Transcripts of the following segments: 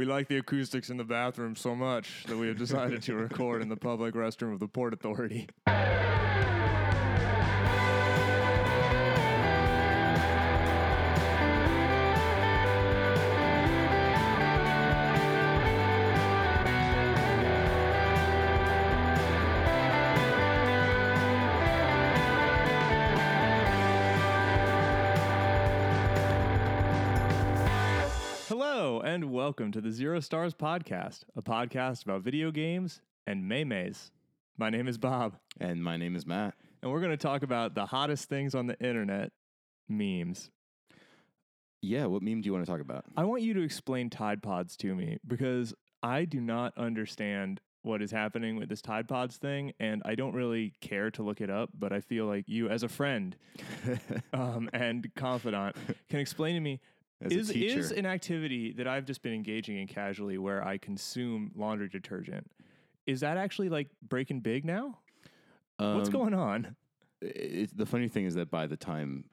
We like the acoustics in the bathroom so much that we have decided to record in the public restroom of the Port Authority. Welcome to the Zero Stars Podcast, a podcast about video games and maymays. My name is Bob, And my name is Matt. and we're going to talk about the hottest things on the internet memes. Yeah, what meme do you want to talk about? I want you to explain Tide Pods to me because I do not understand what is happening with this Tide Pods thing, and I don't really care to look it up, but I feel like you, as a friend um, and confidant, can explain to me As a is teacher. is an activity that I've just been engaging in casually where I consume laundry detergent. Is that actually like breaking big now? What's Um, going on? It, the funny thing is that by the time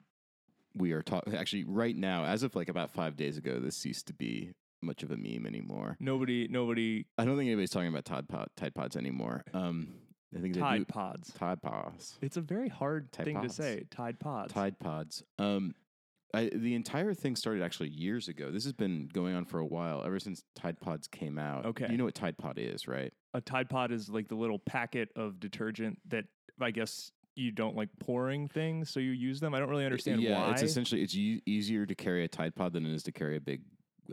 we are talking, actually, right now, as of like about five days ago, this ceased to be much of a meme anymore. Nobody, nobody. I don't think anybody's talking about Tide, Pod, Tide Pods anymore. Um, I think Tide do- Pods. Tide Pods. It's a very hard Tide thing Pods. to say. Tide Pods. Tide Pods. Um, I, the entire thing started actually years ago. This has been going on for a while, ever since Tide Pods came out. Okay. You know what Tide Pod is, right? A Tide Pod is like the little packet of detergent that I guess you don't like pouring things, so you use them. I don't really understand yeah, why. it's essentially it's e- easier to carry a Tide Pod than it is to carry a big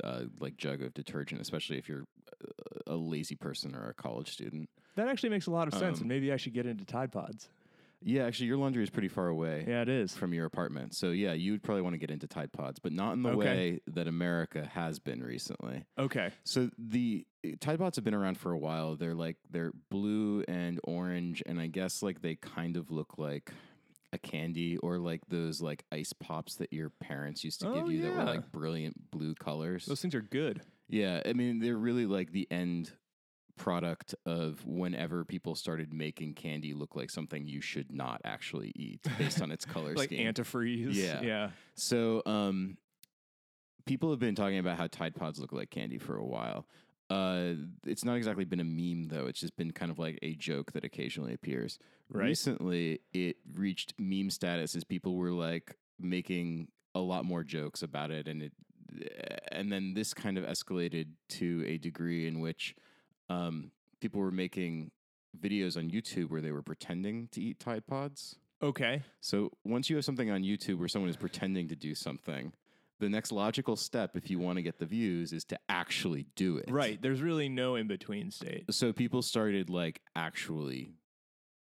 uh, like jug of detergent, especially if you're a- a lazy person or a college student. that actually makes a lot of sense, Um, and maybe I should get into Tide Pods. Yeah, actually, your laundry is pretty far away Yeah, it is. from your apartment, so yeah, you would probably want to get into Tide Pods, but not in the Okay. way that America has been recently. Okay. So the eh, Tide Pods have been around for a while. They're like they're blue and orange, and I guess like they kind of look like a candy or like those like ice pops that your parents used to Oh, give you that were like brilliant blue colors. Those things are good. Yeah, I mean they're really like the end product of whenever people started making candy look like something you should not actually eat based on its color like scheme. antifreeze. Yeah. Yeah. So, um, people have been talking about how Tide Pods look like candy for a while. Uh, it's not exactly been a meme though. It's just been kind of like a joke that occasionally appears. Right. Recently, it reached meme status as people were like making a lot more jokes about it, and it, and then this kind of escalated to a degree in which, um, people were making videos on YouTube where they were pretending to eat Tide Pods. Okay. So once you have something on YouTube where someone is pretending to do something, the next logical step, if you want to get the views, is to actually do it. Right. There's really no in between state. So people started like actually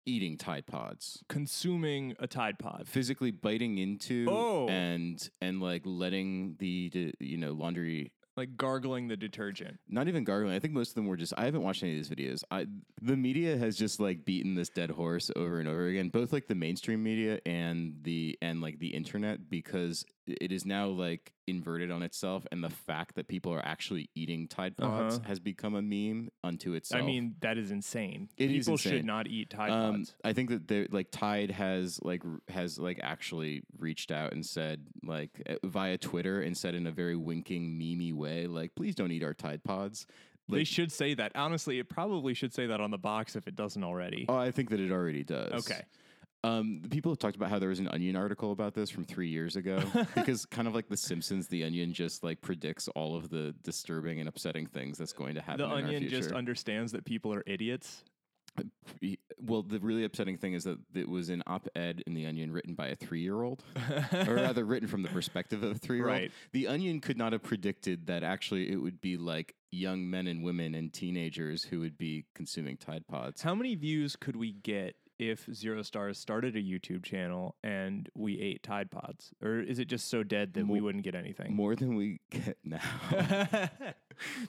eating Tide Pods, Consuming a Tide Pod. physically biting into Oh. and and like letting the, the you know laundry. Like gargling the detergent. Not even gargling. I think most of them were just. I haven't watched any of these videos. I the media has just like beaten this dead horse over and over again. Both like the mainstream media and the and like the internet because it is now like inverted on itself, and the fact that people are actually eating Tide Pods Uh-huh. has become a meme unto itself. I mean, that is insane. It is People should insane. not eat Tide um, Pods. I think that like Tide has like has like actually reached out and said like uh, via Twitter and said in a very winking, memey way, like please don't eat our Tide Pods. they should say that. Honestly, it probably should say that on the box if it doesn't already. oh, I think that it already does. Okay. Um, the people have talked about how there was an Onion article about this from three years ago because kind of like The Simpsons, The Onion just like predicts all of the disturbing and upsetting things that's going to happen. The Onion just understands that people are idiots. well, the really upsetting thing is that it was an op-ed in the Onion written by a three-year-old, or rather, written from the perspective of a three-year-old. Right. The Onion could not have predicted that actually it would be like young men and women and teenagers who would be consuming Tide Pods. How many views could we get if Zero Stars started a YouTube channel and we ate Tide Pods? Or is it just so dead that we wouldn't get anything? More than we get now.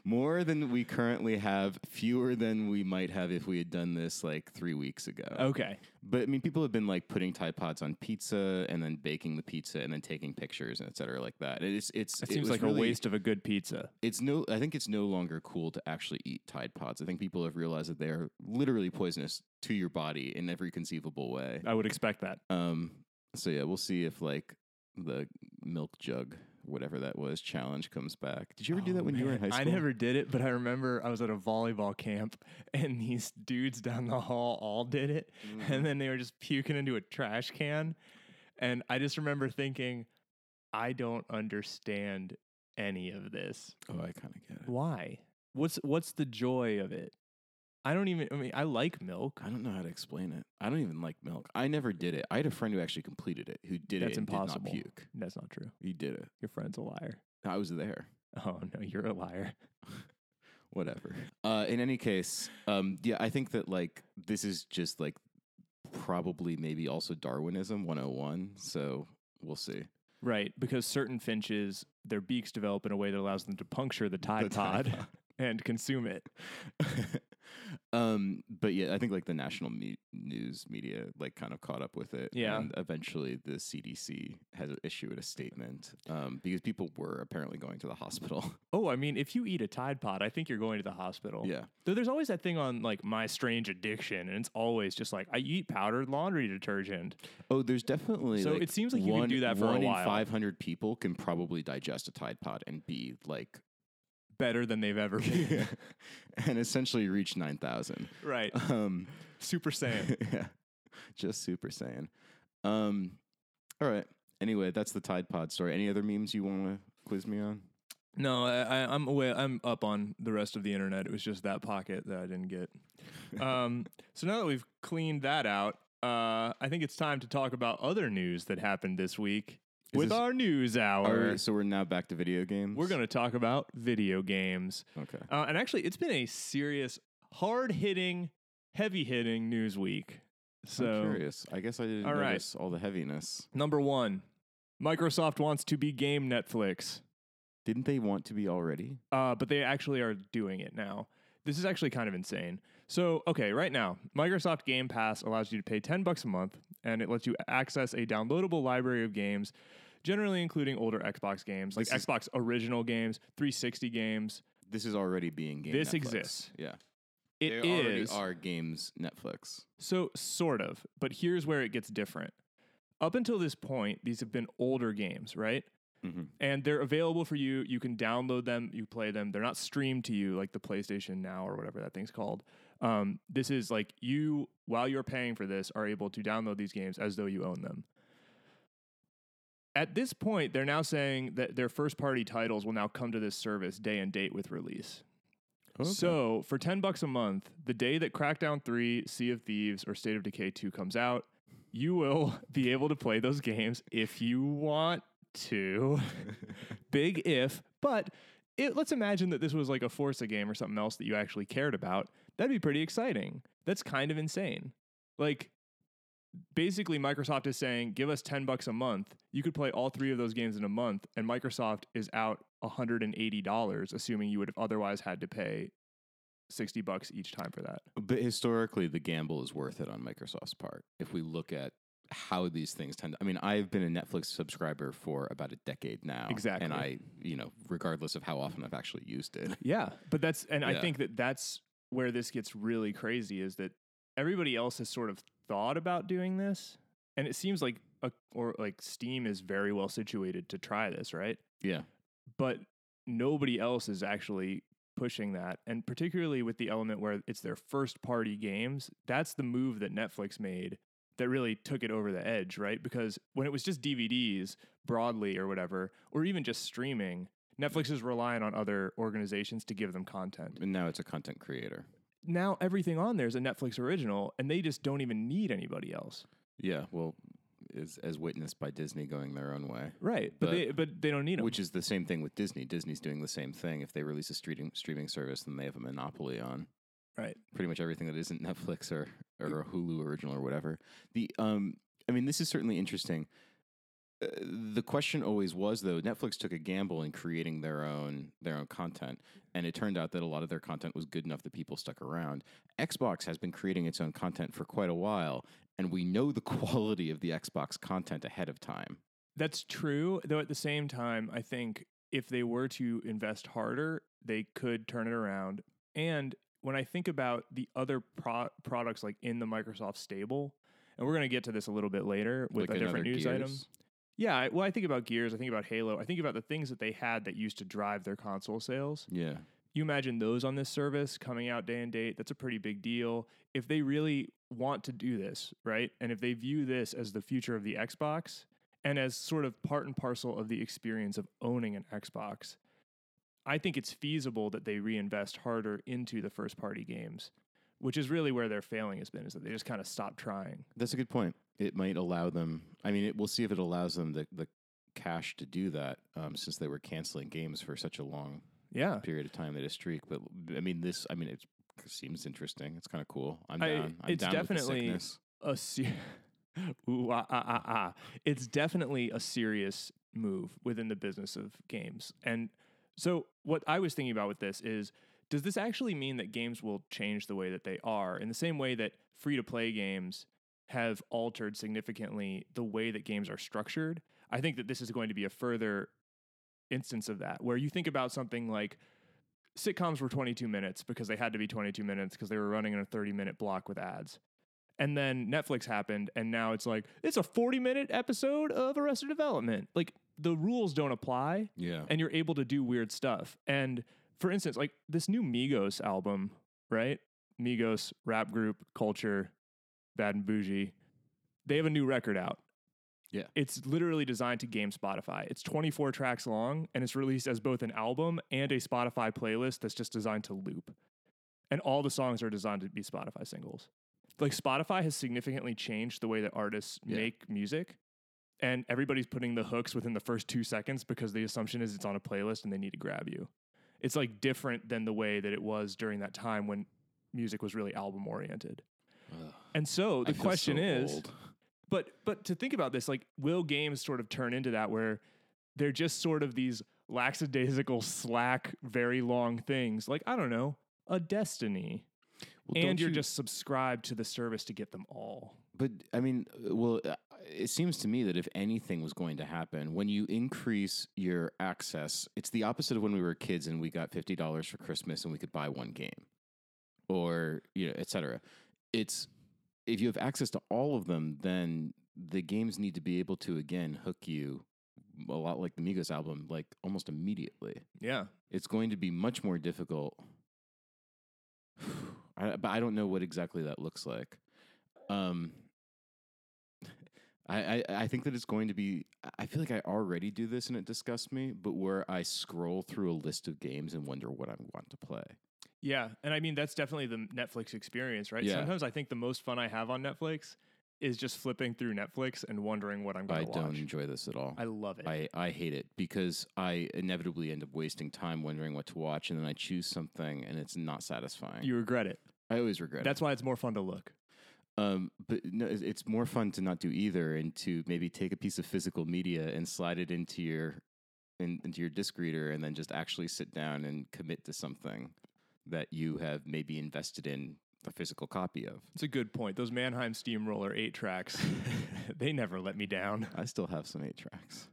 More than we currently have, fewer than we might have if we had done this like three weeks ago. okay. But I mean, people have been like putting Tide Pods on pizza and then baking the pizza and then taking pictures and et cetera like that. It's it's It it seems like really- a waste of a good pizza. It's no. I think it's no longer cool to actually eat Tide Pods. I think people have realized that they are literally poisonous to your body in every conceivable way. I would expect that. Um. So yeah, we'll see if like the milk jug whatever that was challenge comes back. Did you ever do Oh, that when you were in high school? I never did it, but I remember I was at a volleyball camp and these dudes down the hall all did it. Mm-hmm. And then they were just puking into a trash can. And I just remember thinking, I don't understand any of this. Oh, I kind of get it. Why? What's what's the joy of it? I don't even I mean I like milk. I don't know how to explain it. I don't even like milk. I never did it. I had a friend who actually completed it, who did That's it That's impossible. did not puke. That's not true. He did it. Your friend's a liar. I was there. Oh no, you're a liar. Whatever. Uh, in any case, um, yeah, I think that like this is just like probably maybe also Darwinism 101. So we'll see. Right, because certain finches, their beaks develop in a way that allows them to puncture the Tide The Tide Pod and consume it. um, but yeah, I think like the national me- news media like kind of caught up with it. Yeah. and eventually the CDC has issued a statement um, because people were apparently going to the hospital. Oh, I mean, if you eat a Tide Pod, I think you're going to the hospital. yeah, Though there's always that thing on like My Strange Addiction, and it's always just like I eat powdered laundry detergent. Oh, there's definitely. So like, it seems like you can do that for a one while. in 500 people can probably digest a Tide Pod and be like, Better than they've ever been. and essentially reached 9,000. right. Um, Super Saiyan. yeah, just Super Saiyan. Um, all right. Anyway, that's the Tide Pod story. Any other memes you want to quiz me on? No, I, I, I'm away. I'm up on the rest of the internet. It was just that pocket that I didn't get. um, so now that we've cleaned that out, uh, I think it's time to talk about other news that happened this week with this- our news hour. So we're now back to video games. We're going to talk about video games. Okay. Uh, and actually, it's been a serious, hard hitting, heavy hitting news week. I'm So, curious. I guess I didn't all right. notice all the heaviness. number one, Microsoft wants to be game Netflix. Didn't they want to be already? uh, but they actually are doing it now. This is actually kind of insane. So, okay, right now, Microsoft Game Pass allows you to pay 10 bucks a month and it lets you access a downloadable library of games, generally including older Xbox games, like This is- Xbox original games, 360 games. This is already being game. This Netflix. exists. Yeah. It is already are games Netflix. So, sort of, but here's where it gets different. Up until this point, these have been older games, right? Mm-hmm. and they're available for you. You can download them, you play them. They're not streamed to you like the PlayStation Now or whatever that thing's called. Um, this is like you, while you're paying for this, are able to download these games as though you own them. At this point, they're now saying that their first party titles will now come to this service day and date with release. So, for 10 bucks a month, the day that Crackdown 3, Sea of Thieves, or State of Decay 2 comes out, you will be able to play those games if you want to. Big if, but it, let's imagine that this was like a Forza game or something else that you actually cared about. That'd be pretty exciting. That's kind of insane. Like, basically, Microsoft is saying, give us 10 bucks a month. You could play all three of those games in a month, and Microsoft is out $180, assuming you would have otherwise had to pay 60 bucks each time for that. But historically, the gamble is worth it on Microsoft's part. If we look at how these things tend to, I mean, I've been a Netflix subscriber for about a decade now. Exactly. And I, you know, regardless of how often I've actually used it. Yeah, but that's and I think that that's where this gets really crazy is that everybody else has sort of thought about doing this, and it seems like a, or like Steam is very well situated to try this, right? Yeah. But nobody else is actually pushing that, and particularly with the element where it's their first party games, that's the move that Netflix made that really took it over the edge, right? Because when it was just DVDs broadly or whatever, or even just streaming, Netflix is relying on other organizations to give them content. And now it's a content creator. Now everything on there is a Netflix original, and they just don't even need anybody else. Yeah. Well, as, as witnessed by Disney going their own way. Right, but, But- they but they don't need them. Which is the same thing with Disney. Disney's doing the same thing. If they release a streaming streaming service, then they have a monopoly on right. pretty much everything that isn't Netflix or or a Hulu original or whatever. The um, I mean, this is certainly interesting. Uh, the question always was though Netflix took a gamble in creating their own their own content and it turned out that a lot of their content was good enough that people stuck around. Xbox has been creating its own content for quite a while and we know the quality of the Xbox content ahead of time. That's true, though. At the same time, I think if they were to invest harder, they could turn it around. And when I think about the other pro- products like in the Microsoft stable, and we're going to get to this a little bit later with Like a different news Gears. item. Yeah, well, I think about Gears. I think about Halo. I think about the things that they had that used to drive their console sales. Yeah. You imagine those on this service coming out day and date. That's a pretty big deal. If they really want to do this, right? And if they view this as the future of the Xbox and as sort of part and parcel of the experience of owning an Xbox, I think it's feasible that they reinvest harder into the first party games, which is really where their failing has been, is that they just kind of stopped trying. That's a good point. It might allow them. I mean, it, we'll see if it allows them the, the cash to do that, um, since they were canceling games for such a long Yeah. period of time. Had a streak. But I mean, this. I mean, it seems interesting. It's kind of cool. I'm down. I'm it's down with definitely- sickness. a se- Ooh, ah, ah, ah, ah. It's definitely a serious move within the business of games. And so, what I was thinking about with this is does this actually mean that games will change the way that they are in the same way that free to play games have altered significantly the way that games are structured? I think that this is going to be a further instance of that, where you think about something like sitcoms were 22 minutes because they had to be 22 minutes because they were running in a 30 minute block with ads. And then Netflix happened, and now it's like, it's a 40 minute episode of Arrested Development. Like, the rules don't apply, Yeah. and you're able to do weird stuff. And for instance, like this new Migos album, right? Migos, rap group, culture, bad and bougie. They have a new record out. Yeah. It's literally designed to game Spotify. It's 24 tracks long and it's released as both an album and a Spotify playlist that's just designed to loop. And all the songs are designed to be Spotify singles. Like Spotify has significantly changed the way that artists Yeah. make music. And everybody's putting the hooks within the first two seconds because the assumption is it's on a playlist and they need to grab you. It's like different than the way that it was during that time when music was really album oriented. Ugh. And so the question so is, old. but but to think about this, like, will games sort of turn into that where they're just sort of these lackadaisical, slack, very long things? Like, I don't know, a Destiny, Well, and you're you- just subscribed to the service to get them all. But I mean, uh, well, uh, it seems to me that if anything was going to happen, when you increase your access, it's the opposite of when we were kids and we got fifty dollars for Christmas and we could buy one game, or you know, et cetera. It's if you have access to all of them, then the games need to be able to again hook you a lot like the Migos album, like almost immediately. Yeah, It's going to be much more difficult. I, but I don't know what exactly that looks like. Um, I, I I think that it's going to be. I feel like I already do this and it disgusts me. But where I scroll through a list of games and wonder what I want to play. yeah, and I mean that's definitely the Netflix experience, right? Yeah. Sometimes I think the most fun I have on Netflix is just flipping through Netflix and wondering what I'm going to watch. I don't enjoy this at all. I love it. I, I hate it because I inevitably end up wasting time wondering what to watch, and then I choose something and it's not satisfying. you regret it. I always regret it. That's why it's more fun to look. Um, but no, it's- more fun to not do either, and to maybe take a piece of physical media and slide it into your in, into your disc reader, and then just actually sit down and commit to something that you have maybe invested in a physical copy of. It's a good point. Those Mannheim Steamroller eight tracks, they never let me down. I still have some eight tracks.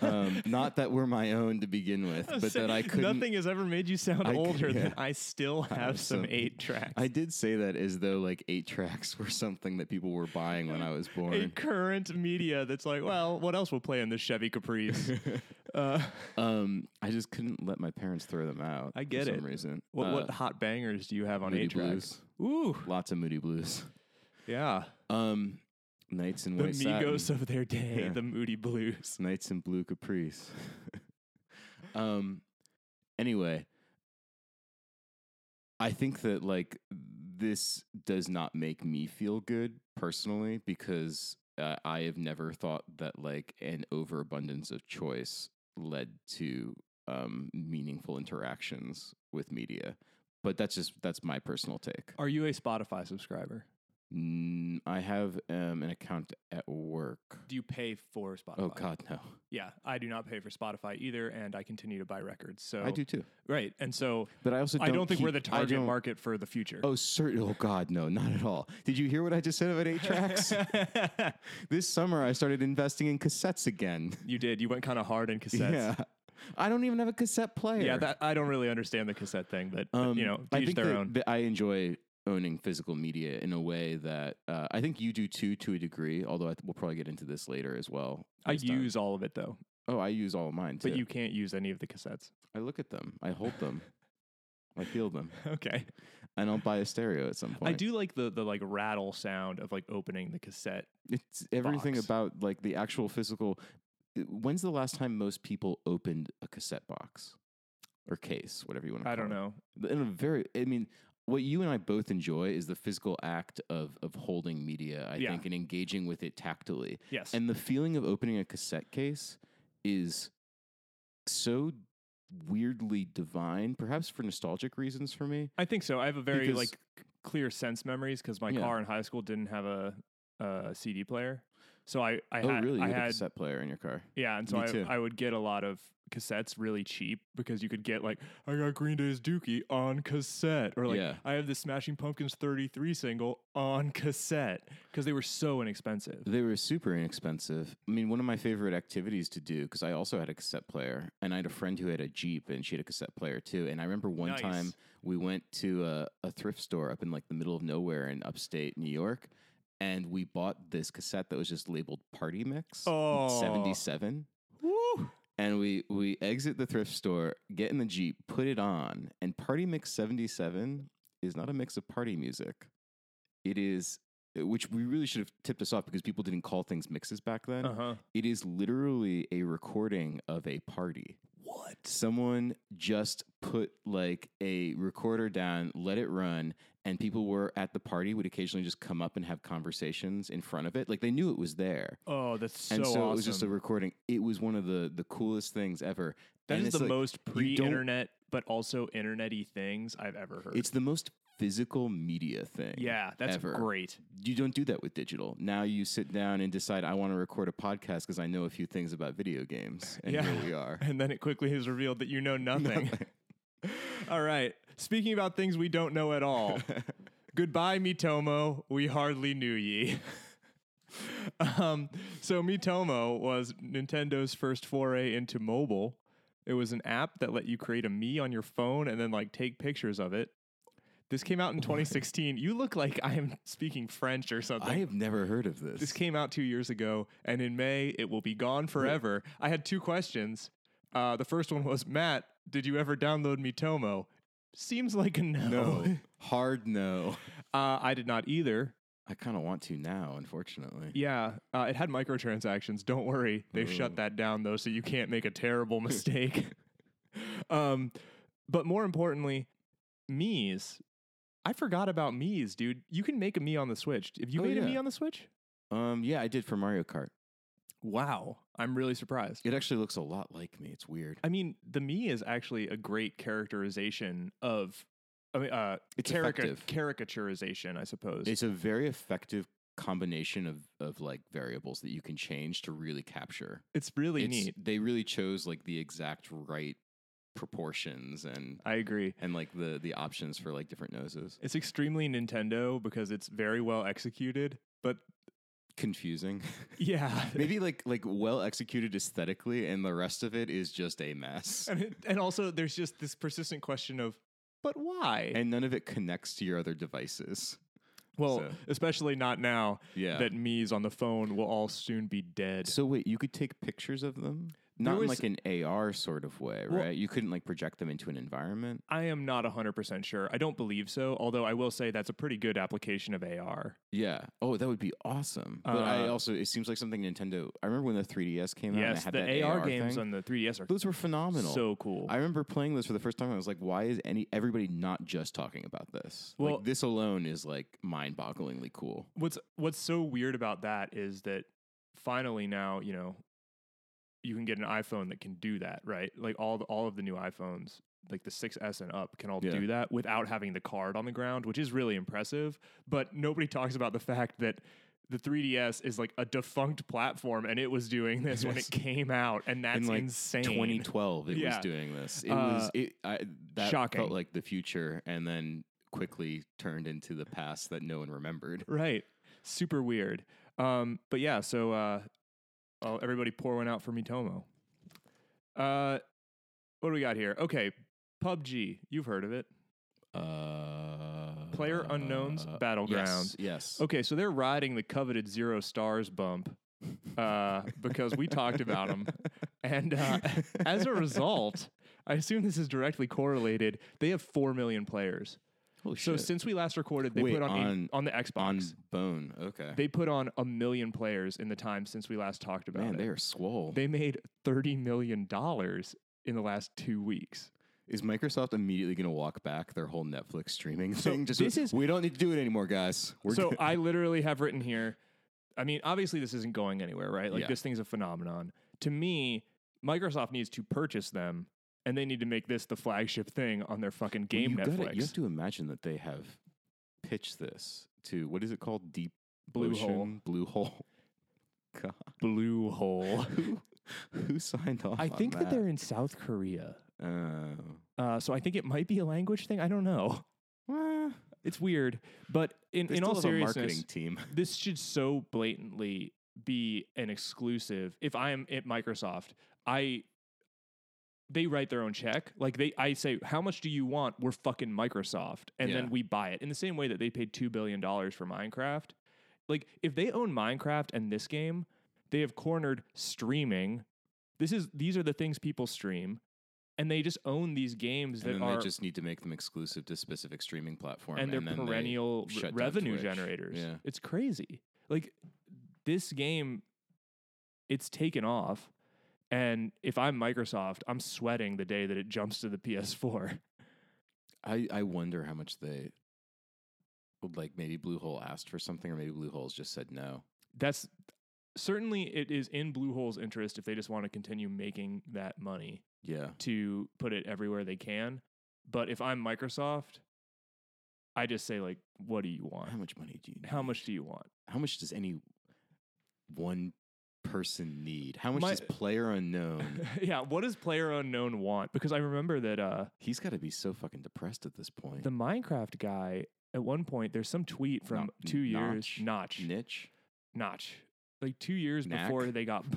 Um, not that were my own to begin with, but saying, that I couldn't. Nothing has ever made you sound I older yeah. than I still I have, have some some- eight tracks. I did say that as though like eight tracks were something that people were buying when I was a born. current media that's like, well, what else will play in this Chevy Caprice? uh, um, I just couldn't let my parents throw them out. I get for it. some reason. what, Uh, what hot bangers do you have on eight tracks? Blues. Ooh, Lots of Moody Blues. yeah. Um, Nights in The White Migos Satin. of their day, Yeah. the Moody Blues. Nights in Blue Caprice. um, anyway, I think that like this does not make me feel good personally because uh, I have never thought that like an overabundance of choice led to um, meaningful interactions with media. But that's just that's my personal take. Are you a Spotify subscriber? Mm, I have um, an account at work. Do you pay for Spotify? Oh God, no! Yeah, I do not pay for Spotify either, and I continue to buy records. So I do too. Right, and so But I also I don't don't think we're the target market for the future. Oh, certain. Oh God, no, not at all. Did you hear what I just said about eight tracks? this summer, I started investing in cassettes again. you did. You went kind of hard in cassettes. Yeah, I don't even have a cassette player. Yeah, that I don't really understand the cassette thing, but Um, you know, I each think their that, own. that I enjoy owning physical media in a way that uh, I think you do too, to a degree. Although I th- we'll probably get into this later as well. I time. use all of it though, Oh, I use all of mine too. but you can't use any of the cassettes. I look at them. I hold them. I feel them. Okay. And I'll buy a stereo at some point. I do like the the like rattle sound of like opening the cassette. It's everything box. about like the actual physical. uh, When's the last time most people opened a cassette box or case, whatever you want to? I don't know. In a very, I mean, what you and I both enjoy is the physical act of of holding media. I Yeah. think and engaging with it tactily, Yes. and the feeling of opening a cassette case is so weirdly divine. Perhaps for nostalgic reasons for me. I think so. I have a very Because- like clear sense memories because my Yeah. car in high school didn't have a, a CD player. So I I oh, had really? You I had a had cassette player in your car? yeah, and so Me I too. I would get a lot of cassettes really cheap because you could get like I got Green Day's Dookie on cassette or like Yeah. I have the Smashing Pumpkins 33 single on cassette because they were so inexpensive. They were super inexpensive. I mean, one of my favorite activities to do because I also had a cassette player, and I had a friend who had a Jeep, and she had a cassette player too. And I remember one Nice. time we went to a, a thrift store up in like the middle of nowhere in upstate New York, and we bought this cassette that was just labeled Party Mix Oh. seventy seven. Woo! And we we exit the thrift store, get in the Jeep, put it on, and Party Mix 77 is not a mix of party music. It is which we really should have tipped us off because people didn't call things mixes back then. Uh-huh. It is literally a recording of a party. What? Someone just put like a recorder down, let it run, and people were at the party would occasionally just come up and have conversations in front of it. Like they knew it was there. Oh, that's so and so awesome. it was just a recording. It was one of the the coolest things ever. That And is the like- most pre-internet but also internety things I've ever heard. It's the most physical media thing. yeah, that's ever. great. You don't do that with digital. Now you sit down and decide I want to record a podcast because I know a few things about video games, and Yeah. here we are. And then it quickly is revealed that you know nothing. all right. Speaking about things we don't know at all. Goodbye, Miitomo. We hardly knew ye. um, so Miitomo was Nintendo's first foray into mobile. It was an app that let you create a Mii on your phone and then like take pictures of it. This came out in 2016. You look like I am speaking French or something. I have never heard of this. This came out two years ago, and in May it will be gone forever. I had two questions. Uh, the first one was Matt, did you ever download Miitomo? Seems like a no. no, hard no. uh, I did not either. I kind of want to now, unfortunately. Yeah, uh, it had microtransactions. Don't worry, they Ooh. shut that down though, so you can't make a terrible mistake. um, but more importantly, Mii's. I forgot about Mii's, dude. You can make a Mii on the Switch. Have you Oh, made a yeah. Mii on the Switch? Um, yeah, I did for Mario Kart. Wow, I'm really surprised. It actually looks a lot like me. It's weird. I mean, the Mii is actually a great characterization of, I mean, uh, It's effective. caricaturization, I suppose. It's a very effective combination of of like variables that you can change to really capture. It's really It's- neat. They really chose like the exact right proportions and I agree. and like the the options for like different noses. It's extremely Nintendo because it's very well executed. But Confusing. yeah, Maybe like like well executed aesthetically, and the rest of it is just a mess. and it, and also there's just this persistent question of, but why? And none of it connects to your other devices. well, so- especially not now Yeah. that Mii's on the phone will all soon be dead. so wait, you could take pictures of them? Not in like an AR sort of way, Well- right? You couldn't like project them into an environment. I am not 100% sure. I don't believe so, although I will say that's a pretty good application of AR. Yeah. Oh, that would be awesome. But I Uh, also, it seems like something Nintendo. I remember when the 3DS came out. and it Yes, had the AR, AR games thing. on the 3DS are Those were phenomenal. so cool. I remember playing this for the first time. I was like, why is any everybody not just talking about this? Well- like this alone is like mind-bogglingly cool. what's what's so weird about that is that finally now you know you can get an iphone that can do that right like all the, all of the new iphones like the 6s and up can all Yeah. do that without having the card on the ground which is really impressive but nobody talks about the fact that the 3ds is like a defunct platform and it was doing this when it came out and that's In like insane 2012, it Yeah. was doing this. It Uh, was it. I, that shocking. felt like the future, and then quickly turned into the past that no one remembered. right super weird um but yeah so uh oh, everybody pour one out for miitomo uh what do we got here okay pubg you've heard of it Uh, Player Unknown's Uh, Battlegrounds. Yes. yes. Okay, so they're riding the coveted zero stars bump uh, because we talked about them, and uh, as a result, I assume this is directly correlated. They have four million players. Holy So shit. since we last recorded, they Wait, put on on, on- on the Xbox. on Bone. Okay. they put on a million players in the time since we last talked about it. Man, it. they are swole. They made thirty million dollars in the last two weeks. Is Microsoft immediately going to walk back their whole Netflix streaming So thing? Just this is- we don't need to do it anymore, guys. We're so good. I literally have written here. I mean, obviously this isn't going anywhere, right? Like Yeah. this thing's a phenomenon. To me, Microsoft needs to purchase them, and they need to make this the flagship thing on their fucking Well, game you gotta- you have to imagine that they have pitched this to what is it called? Deep Blue Ocean? Hole. Blue Hole. God, Blue hole. who, who signed off? I think that that they're in South Korea. Oh. Uh, so I think it might be a language thing. I don't know. Well, It's weird, but in, in all seriousness, marketing team. this should so blatantly be an exclusive. If I am at Microsoft, I they write their own check. Like they I say, how much do you want? We're fucking Microsoft. And Yeah. then we buy it. In the same way that they paid two billion dollars for Minecraft. Like if they own Minecraft and this game, they have cornered streaming. This is these are the things people stream. And they just own these games And that are they just need to make them exclusive to specific streaming platform. and they're then they perennial re- shut revenue generators. Yeah. It's crazy. Like this game, it's taken off. And if I'm Microsoft, I'm sweating the day that it jumps to the PS4. I, I wonder how much they would like maybe Bluehole asked for something or maybe Bluehole's just said no. That's certainly it is in Bluehole's interest if they just want to continue making that money Yeah. to put it everywhere they can. But if I'm Microsoft, I just say like, what do you want? How much money do you need? How much do you want? how much does any one person need? How much My- does player unknown? yeah, what does player unknown want? Because I remember that uh He's got to be so fucking depressed at this point. the Minecraft guy at one point there's some tweet from No- two years Notch? notch Niche. notch like two years Knack? before they got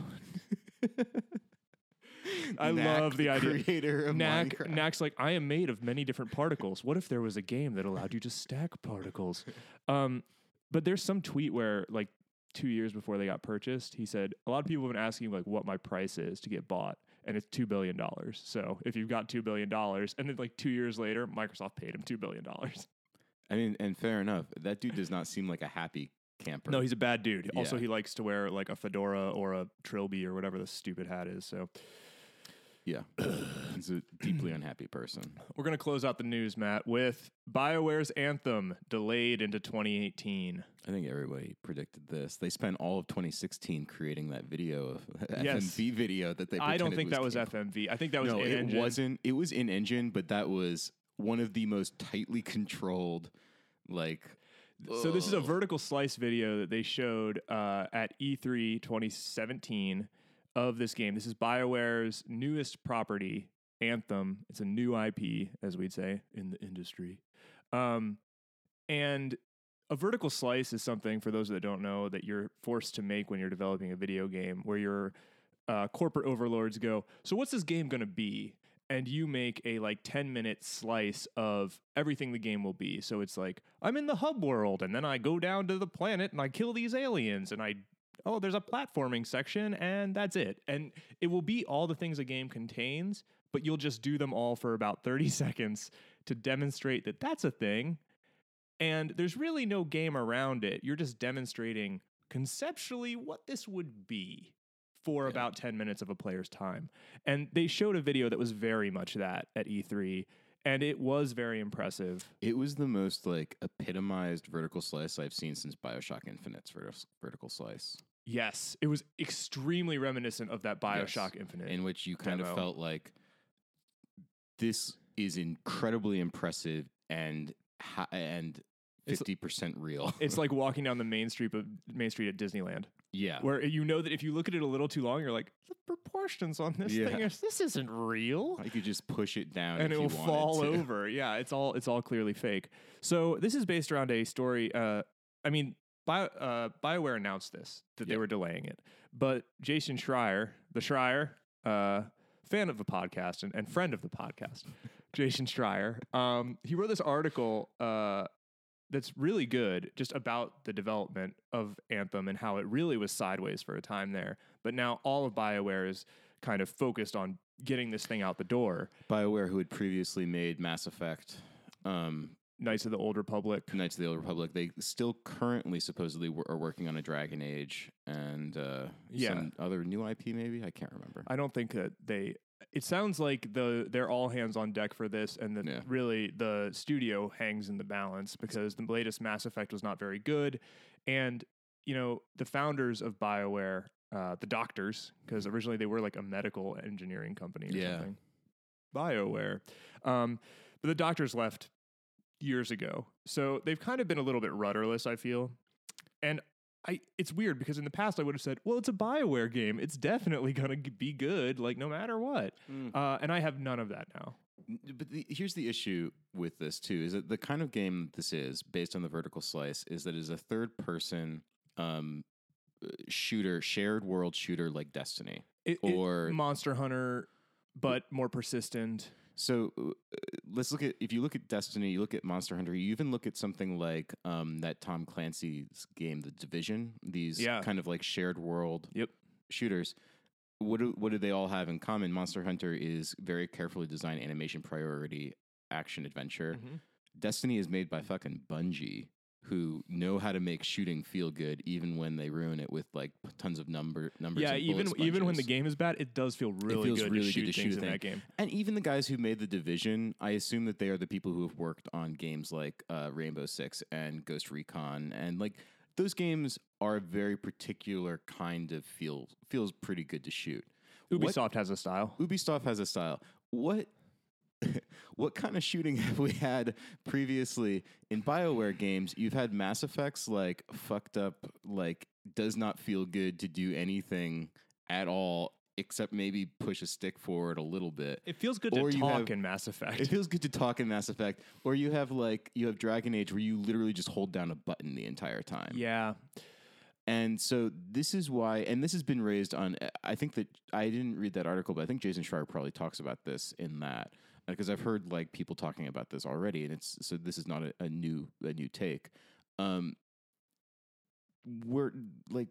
I Knack, love the idea. Creator of Knack, Minecraft. Knack's like I am made of many different particles. What if there was a game that allowed you to stack particles? Um, but there's some tweet where like two years before they got purchased, he said a lot of people have been asking like what my price is to get bought, and it's two billion dollars. So if you've got two billion dollars, and then like two years later, Microsoft paid him two billion dollars. I mean, and fair enough. That dude does not seem like a happy camper. No, he's a bad dude. Also, Yeah. he likes to wear like a fedora or a trilby or whatever the stupid hat is. So yeah, he's a deeply unhappy person. we're gonna close out the news, Matt, with BioWare's Anthem delayed into 2018. I think everybody predicted this. They spent all of 2016 creating that video, of Yes. FMV video that they. I don't think that was FMV. I think that was no, in it engine. wasn't. It was in engine, but that was one of the most tightly controlled, like. So this is a vertical slice video that they showed uh, at E3 2017 of this game. This is BioWare's newest property, Anthem. It's a new IP, as we'd say in the industry. Um, and a vertical slice is something, for those that don't know, that you're forced to make when you're developing a video game, where your uh, corporate overlords go, So, what's this game going to be? And you make a like 10 minute slice of everything the game will be. So it's like, I'm in the hub world, and then I go down to the planet and I kill these aliens, and I, oh, there's a platforming section, and that's it. And it will be all the things a game contains, but you'll just do them all for about 30 seconds to demonstrate that that's a thing. And there's really no game around it. You're just demonstrating conceptually what this would be for Yeah. about 10 minutes of a player's time. And they showed a video that was very much that at E3, and it was very impressive. It was the most like epitomized vertical slice I've seen since Bioshock Infinite's verti- vertical slice, Yes, it was extremely reminiscent of that BioShock Infinite. in which you kind demo. of felt like this is incredibly impressive and ha- and fifty percent real. it's like walking down the main street of Main Street at Disneyland, yeah, where you know that if you look at it a little too long, you're like, the proportions on this Yeah. thing, is, this isn't real. I could just push it down and it will you fall to. over. Yeah, it's all it's all clearly fake. So this is based around a story. Uh, I mean, Bio, uh, Bioware announced this that they were delaying it, but Jason Schreier, the Schreier, uh, fan of the podcast and, and friend of the podcast, Jason Schreier, um, he wrote this article uh, that's really good just about the development of Anthem and how it really was sideways for a time there. But now all of BioWare is kind of focused on getting this thing out the door. BioWare, who had previously made Mass Effect, um, Knights of the Old Republic. Knights of the Old Republic, they still currently supposedly wor- are working on a Dragon Age and uh, Yeah. some other new IP. Maybe I can't remember. I don't think that they. It sounds like the they're all hands on deck for this, and that Yeah. really the studio hangs in the balance because the latest Mass Effect was not very good, and you know the founders of Bioware, uh, the doctors, because originally they were like a medical engineering company or Yeah. something. Bioware, um, but the doctors left years ago, so they've kind of been a little bit rudderless. I feel, and I it's weird because in the past I would have said, well, it's a BioWare game. It's definitely going to be good, like no matter what. Mm. Uh, and I have none of that now. But the, here's the issue with this too: is that the kind of game this is, based on the vertical slice, is that it is a third-person um, uh, shooter, shared world shooter like Destiny. It, it- Or- Monster Hunter, but more persistent. So uh, let's look at if you look at Destiny, you look at Monster Hunter, you even look at something like um, that Tom Clancy's game, The Division. These Yeah. kind of like shared world Yep. shooters. What do, what do they all have in common? Monster Hunter is very carefully designed animation priority action adventure. Mhm. Destiny is made by fucking Bungie, who know how to make shooting feel good, even when they ruin it with like tons of number numbers. Yeah, and even even when the game is bad, it does feel really good really to shoot good to things in that game. And even the guys who made the division, I assume that they are the people who have worked on games like uh, Rainbow Six and Ghost Recon, and like those games are a very particular kind of feel. Feels pretty good to shoot. What- Ubisoft has a style. Ubisoft has a style. What what kind of shooting have we had previously in BioWare games? You've had Mass Effects like fucked up, like does not feel good to do anything at all except maybe push a stick forward a little bit. It feels good Or to talk have- in Mass Effect. It feels good to talk in Mass Effect. Or you have like you have Dragon Age where you literally just hold down a button the entire time. yeah, And so this is why, and this has been raised on. I think that I didn't read that article, but I think Jason Schreier probably talks about this in that because I've heard like people talking about this already, and it's so this is not a, a new a new take. Um, we're like,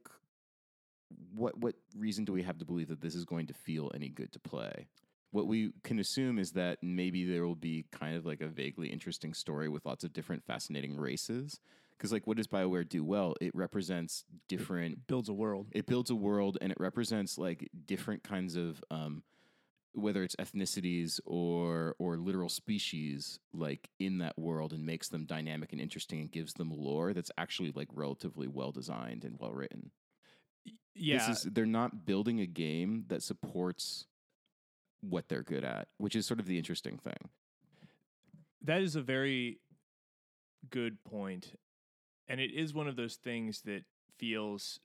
what what reason do we have to believe that this is going to feel any good to play? What we can assume is that maybe there will be kind of like a vaguely interesting story with lots of different fascinating races. Because like, what does Bioware do well? It represents different builds a world. it builds a world and it represents like different kinds of um, whether it's ethnicities or or literal species like in that world and makes them dynamic and interesting and gives them lore that's actually like relatively well designed and well written. Yeah, This is they're not building a game that supports what they're good at, which is sort of the interesting thing. that is a very good point and it is one of those things that feels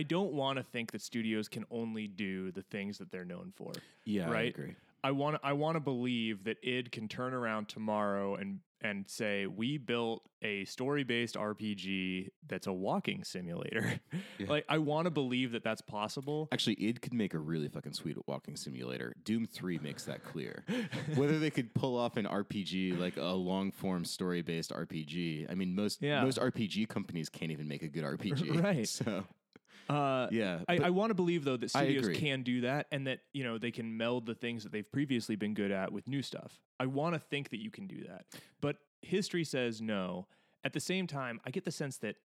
i don't want to think that studios can only do the things that they're known for Yeah, Right? agree. i want i want to believe that id can turn around tomorrow and and say we built a story-based rpg that's a walking simulator Yeah. like i want to believe that that's possible Actually, id could make a really fucking sweet walking simulator. Doom 3 makes that clear. whether they could pull off an RPG like a long form story based RPG. I mean, most Yeah. most RPG companies can't even make a good RPG. Right. So uh yeah, I, I want to believe though that studios agree. can do that and that you know they can meld the things that they've previously been good at with new stuff. I want to think that you can do that, but history says no. At the same time, I get the sense that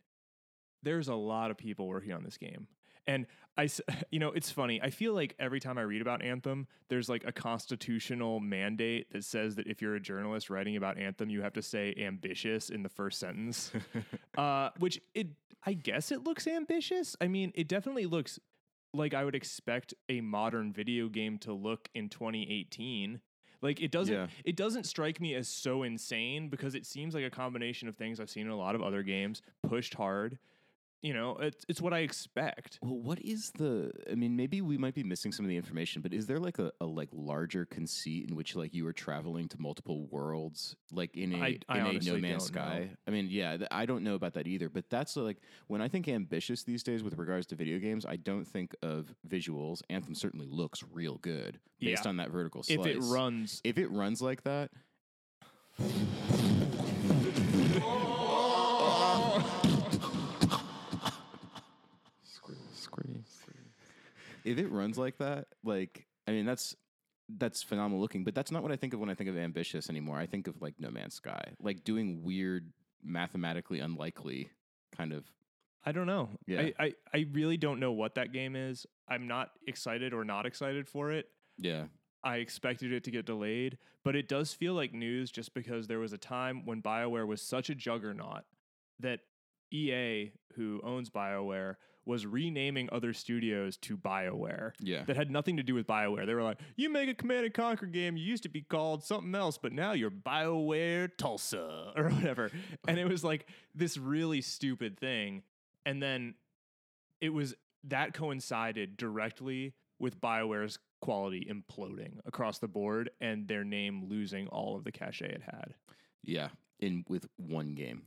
there's a lot of people working on this game, and I, you know, it's funny. I feel like every time I read about Anthem, there's like a constitutional mandate that says that if you're a journalist writing about Anthem, you have to say ambitious in the first sentence uh, which it I guess it looks ambitious. I mean, it definitely looks like I would expect a modern video game to look in 2018. Like it doesn't Yeah. it doesn't strike me as so insane because it seems like a combination of things I've seen in a lot of other games, pushed hard. You know, it's it's what I expect. well, what is the? I mean, maybe we might be missing some of the information, but is there like a, a like larger conceit in which like you are traveling to multiple worlds, like in a I- I in a No Man's don't know. Sky? I mean, yeah, th- I don't know about that either. But that's like when I think ambitious these days with regards to video games, I don't think of visuals. Anthem certainly looks real good based Yeah. on that vertical slice. If it runs if it runs like that, if it runs like that, like I mean, that's that's phenomenal looking. But that's not what I think of when I think of ambitious anymore. I think of like No Man's Sky, like doing weird, mathematically unlikely kind of. I don't know. Yeah. I, I, I really don't know what that game is. I'm not excited or not excited for it. Yeah, I expected it to get delayed, but it does feel like news just because there was a time when BioWare was such a juggernaut that EA, who owns BioWare, was renaming other studios to BioWare. yeah, That had nothing to do with BioWare. They were like, you make a Command and Conquer game, you used to be called something else, but now you're BioWare Tulsa or whatever. And it was like this really stupid thing. And then it was that coincided directly with BioWare's quality imploding across the board and their name losing all of the cachet it had. yeah. In with one game,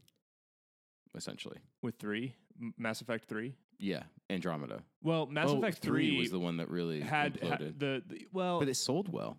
essentially. With three, Mass Effect 3. Yeah, Andromeda. Well, Mass Oh, Effect three 3 was the one that really had, had the, the well but it sold well.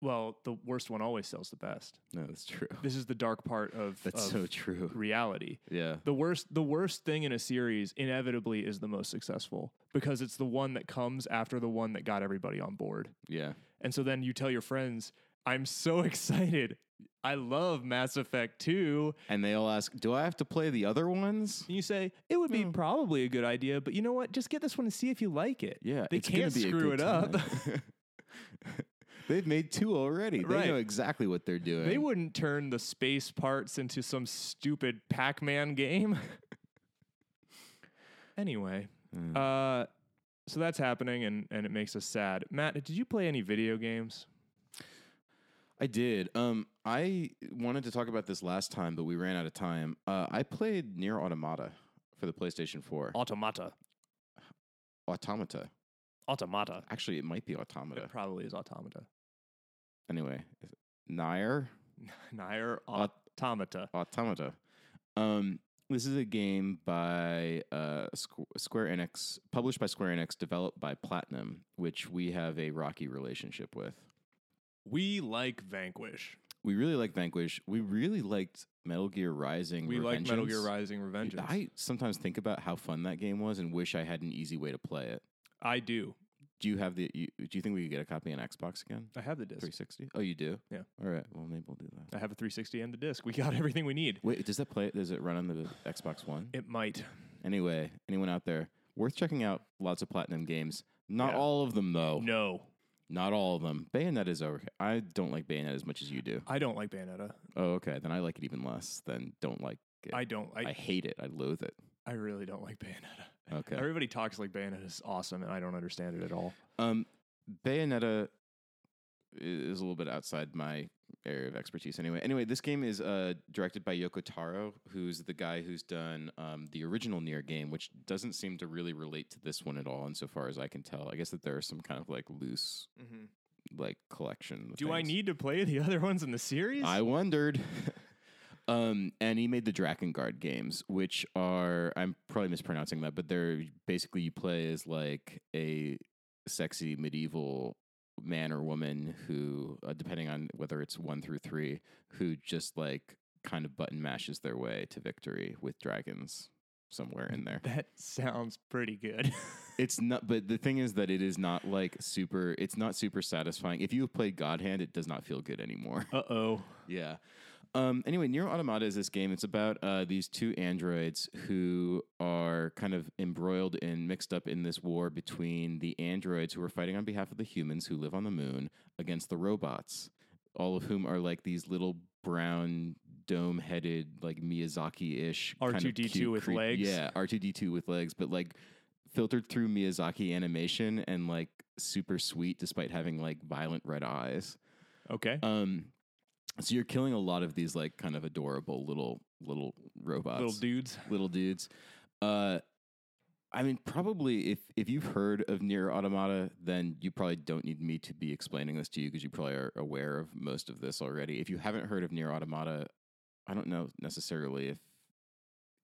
well the worst one always sells the best. No, that's true. This is the dark part of, That's of so true. reality. Yeah, The worst the worst thing in a series inevitably is the most successful because it's the one that comes after the one that got everybody on board. yeah. And so then you tell your friends, "I'm so excited. I love Mass Effect 2." And they all ask, "Do I have to play the other ones?" And you say, "It would be Hmm. probably a good idea, but you know what? Just get this one and see if you like it." Yeah, They it's gonna can't be a screw good it up. time. They've made two already. They Right. know exactly what they're doing. They wouldn't turn the space parts into some stupid Pac-Man game. anyway, Mm. uh, so that's happening, and and it makes us sad. Matt, did you play any video games? I did. Um, I wanted to talk about this last time, but we ran out of time. Uh, I played Nier Automata for the PlayStation 4. Automata. Automata. Automata. Actually, it might be Automata. It probably is Automata. Anyway, Nier. it Nair Nair Aut- Automata. Automata. Um, this is a game by uh, Squ- Square Enix, published by Square Enix, developed by Platinum, which we have a rocky relationship with. We like Vanquish. We really like Vanquish. We really liked Metal Gear Rising. We like Metal Gear Rising Revengeance. I sometimes think about how fun that game was and wish I had an easy way to play it. I do. Do you have the? You, do you think we could get a copy on Xbox again? I have the disc. 360. Oh, you do. Yeah. All right. Well, maybe we'll do that. I have a 360 and the disc. We got everything we need. Wait, does that play? Does it run on the Xbox One? It might. Anyway, anyone out there worth checking out? Lots of platinum games. Not Yeah. all of them though. No, Not all of them. Bayonetta is okay. I don't like Bayonetta as much as you do. I don't like Bayonetta. Oh, okay. Then I like it even less than don't like it. I don't. I I, hate it. I loathe it. I really don't like Bayonetta. Okay. Everybody talks like Bayonetta is awesome, and I don't understand it at all. Um, Bayonetta is a little bit outside my area of expertise. Anyway, anyway, this game is uh, directed by Yoko Taro, who's the guy who's done um, the original Nier game, which doesn't seem to really relate to this one at all, insofar as I can tell. I guess that there are some kind of like loose like collection. Do I need to play the other ones in the series? I wondered. um, and he made the Drakengard games, which are I'm probably mispronouncing that, but they're basically you play as like a sexy medieval man or woman who, uh, depending on whether it's one through three, who just like kind of button mashes their way to victory with dragons somewhere in there. that sounds pretty good. It's not, but the thing is that it is not like super. It's not super satisfying. If you have played God Hand, it does not feel good anymore. uh oh. Yeah. Um, anyway, Nier Automata is this game. It's about uh, these two androids who are kind of embroiled and mixed up in this war between the androids who are fighting on behalf of the humans who live on the moon against the robots, all of whom are like these little brown dome headed like Miyazaki ish R2D2 with legs? Yeah, R two D two with legs, but like filtered through Miyazaki animation and like super sweet despite having like violent red eyes. Okay. Um, so you're killing a lot of these like kind of adorable little little robots, Little dudes. little dudes. Uh, I mean, probably if if you've heard of Nier Automata, then you probably don't need me to be explaining this to you because you probably are aware of most of this already. If you haven't heard of Nier Automata, I don't know necessarily if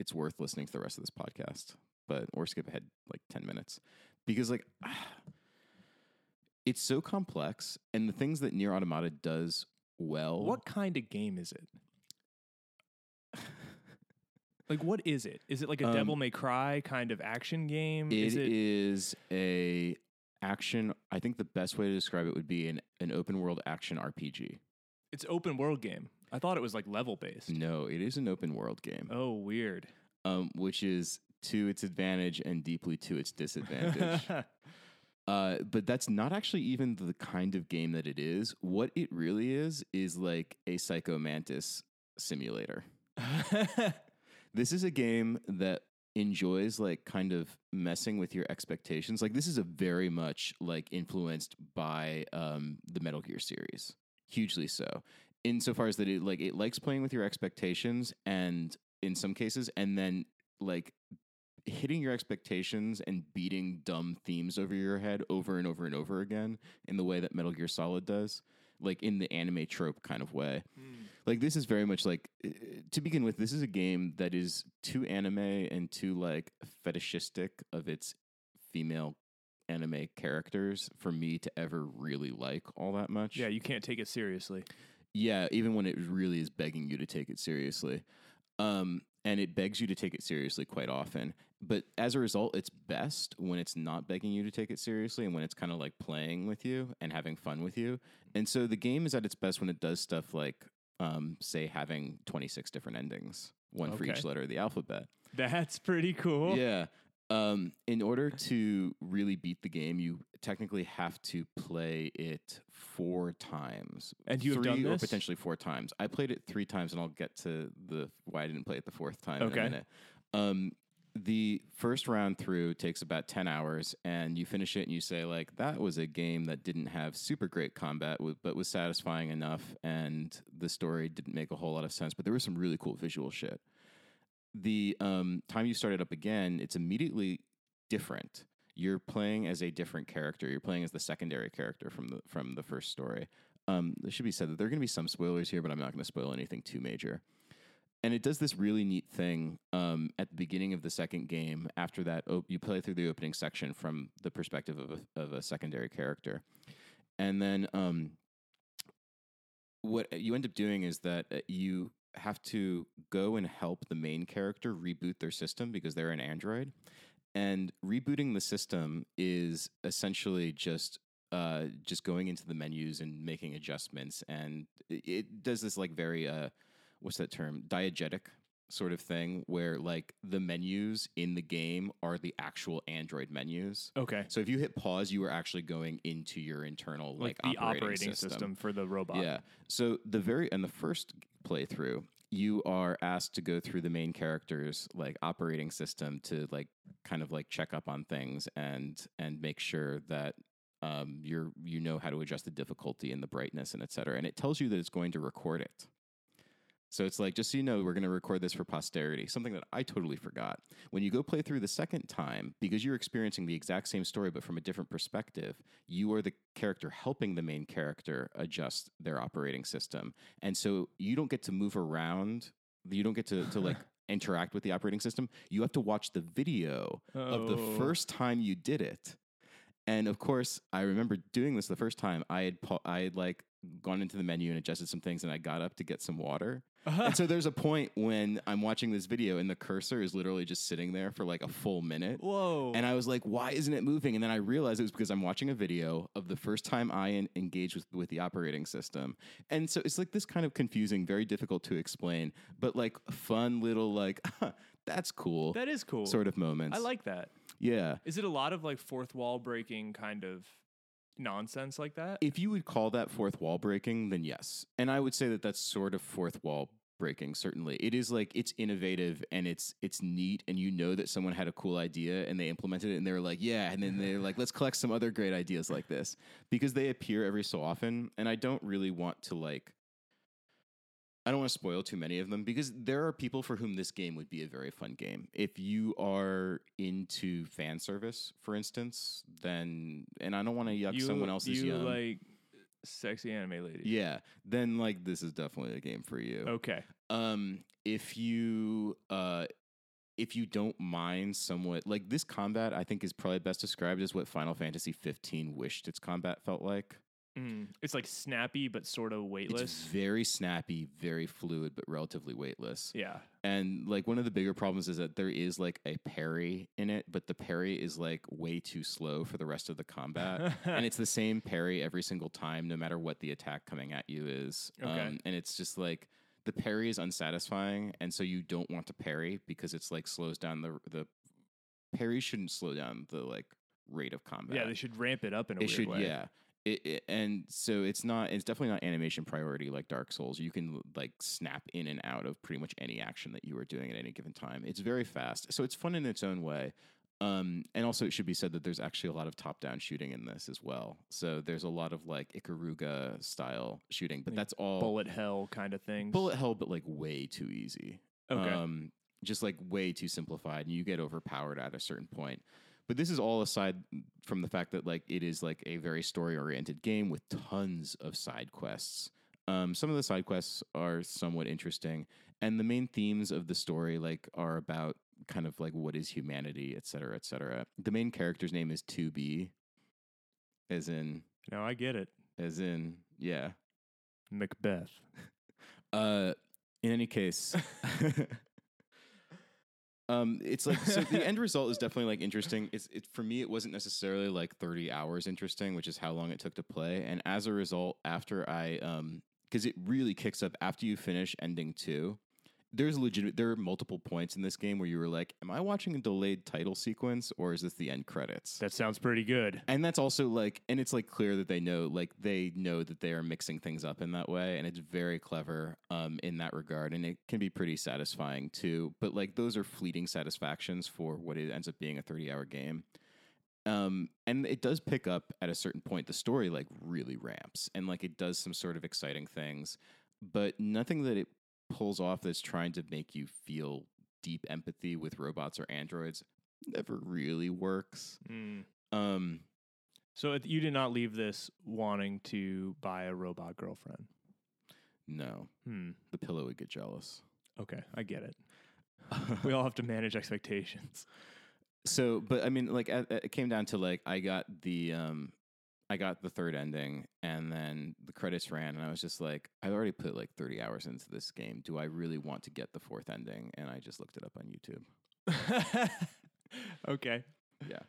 it's worth listening to the rest of this podcast, but or skip ahead like ten minutes because like. It's so complex, and the things that Nier Automata does well. What kind of game is it? Like, what is it? Is it like a Um, Devil May Cry kind of action game? It is it? is a action. I think the best way to describe it would be an, an open world action RPG. It's open world game. I thought it was like level based. No, it is an open world game, Oh, weird. um, which is to its advantage and deeply to its disadvantage. uh, but that's not actually even the kind of game that it is. What it really is is like a Psycho Mantis simulator. This is a game that enjoys like kind of messing with your expectations. Like this is a very much like influenced by um, the Metal Gear series, hugely so. Insofar as that it like it likes playing with your expectations, and in some cases, and then like hitting your expectations and beating dumb themes over your head over and over and over again in the way that Metal Gear Solid does, like in the anime trope kind of way. Like this is very much like uh, to begin with this is a game that is too anime and too like fetishistic of its female anime characters for me to ever really like all that much. Yeah, you can't take it seriously. yeah even when it really is begging you to take it seriously. Um and it begs you to take it seriously quite often but as a result it's best when it's not begging you to take it seriously and when it's kind of like playing with you and having fun with you and so the game is at its best when it does stuff like um say having 26 different endings one for each letter of the alphabet That's pretty cool. yeah. Um, in order to really beat the game, you technically have to play it four times. And you have three done or potentially four times. I played it three times, and I'll get to the why I didn't play it the fourth time in Okay. a minute. Um, the first round through takes about 10 hours and you finish it and you say like that was a game that didn't have super great combat but was satisfying enough and the story didn't make a whole lot of sense but there was some really cool visual shit the um, time you start it up again, it's immediately different. You're playing as a different character. You're playing as the secondary character from the from the first story. Um, it should be said that there are going to be some spoilers here, but I'm not going to spoil anything too major. And it does this really neat thing um, at the beginning of the second game. After that, op- you play through the opening section from the perspective of a, of a secondary character, and then um, what you end up doing is that uh, you have to go and help the main character reboot their system because they're an android. And rebooting the system is essentially just uh, just going into the menus and making adjustments. And it, it does this like very uh, what's that term? Diegetic sort of thing where like the menus in the game are the actual Android menus. Okay. So if you hit pause, you are actually going into your internal Like, like, the operating system. for the robot. yeah. So the very and the first playthrough, you are asked to go through the main character's like operating system to like kind of like check up on things and and make sure that um, you're you know how to adjust the difficulty and the brightness and et cetera. And it tells you that it's going to record it. So it's like, just so you know, we're going to record this for posterity, something that I totally forgot. When you go play through the second time, because you're experiencing the exact same story, but from a different perspective, you are the character helping the main character adjust their operating system. And so you don't get to move around, you don't get to, to like interact with the operating system. You have to watch the video of the Oh. first time you did it. And of course, I remember doing this the first time. I had pa- I had like gone into the menu and adjusted some things, and I got up to get some water. Uh-huh. and so there's a point when I'm watching this video, and the cursor is literally just sitting there for like a full minute. Whoa. And I was like, why isn't it moving? And then I realized it was because I'm watching a video of the first time I en- engaged with, with the operating system. And so it's like this kind of confusing, very difficult to explain, but like fun little, like, that's cool that is cool. sort of moments. I like that. Yeah. Is it a lot of like fourth wall breaking kind of nonsense like that? If you would call that fourth wall breaking, then yes. And I would say that that's sort of fourth wall breaking certainly it is like it's innovative and it's it's neat and you know that someone had a cool idea and they implemented it and they're like yeah and then they're like let's collect some other great ideas like this because they appear every so often and i don't really want to like I don't want to spoil too many of them because there are people for whom this game would be a very fun game. If you are into fan service, for instance, then and I don't want to yuck you, someone else's you yum. like sexy anime ladies. Yeah, then like this is definitely a game for you. Okay. Um, if you uh, if you don't mind somewhat like this combat, I think is probably best described as what Final Fantasy 15 wished its combat felt like. Mm. It's like snappy but sort of weightless. It's very snappy, very fluid, but relatively weightless. yeah. And like one of the bigger problems is that there is like a parry in it, but the parry is like way too slow for the rest of the combat. and it's the same parry every single time, no matter what the attack coming at you is. Um, Okay. and it's just like the parry is unsatisfying, and so you don't want to parry because it's like slows down the the parry shouldn't slow down the like rate of combat. yeah, they should ramp it up in a it weird should, way. yeah. It, it, and so it's not. It's definitely not animation priority like Dark Souls. You can like snap in and out of pretty much any action that you are doing at any given time. It's very fast, so it's fun in its own way. Um, and also, it should be said that there's actually a lot of top-down shooting in this as well. So there's a lot of like Ikaruga style shooting, but Like that's all Bullet hell kind of things. bullet hell, but like way too easy. Okay. Um, just like way too simplified, and you get overpowered at a certain point. But this is all aside from the fact that like it is like a very story oriented game with tons of side quests. Um, some of the side quests are somewhat interesting, and the main themes of the story like are about kind of like what is humanity, et cetera, et cetera. The main character's name is To Be, as in no, I get it. as in yeah. Macbeth. Uh, in any case, um, it's like so the end result is definitely like interesting. It's it for me. It wasn't necessarily like thirty hours interesting, which is how long it took to play. And as a result, after I um, because it really kicks up after you finish ending two. There's legitimate. There are multiple points in this game where you were like, "Am I watching a delayed title sequence or is this the end credits?" That sounds pretty good. and that's also like and it's like clear that they know like they know that they are mixing things up in that way and it's very clever um in that regard and it can be pretty satisfying too but like those are fleeting satisfactions for what it ends up being a 30 hour game um and it does pick up at a certain point the story like really ramps and like it does some sort of exciting things but nothing that it pulls off that's trying to make you feel deep empathy with robots or androids never really works Mm. um So you did not leave this wanting to buy a robot girlfriend. No, Hmm. the pillow would get jealous. Okay, I get it. We all have to manage expectations. so, but I mean, like, it came down to like I got the um, I got the third ending, and then the credits ran, and I was just like, I've already put like thirty hours into this game. Do I really want to get the fourth ending? And I just looked it up on YouTube. okay. Yeah.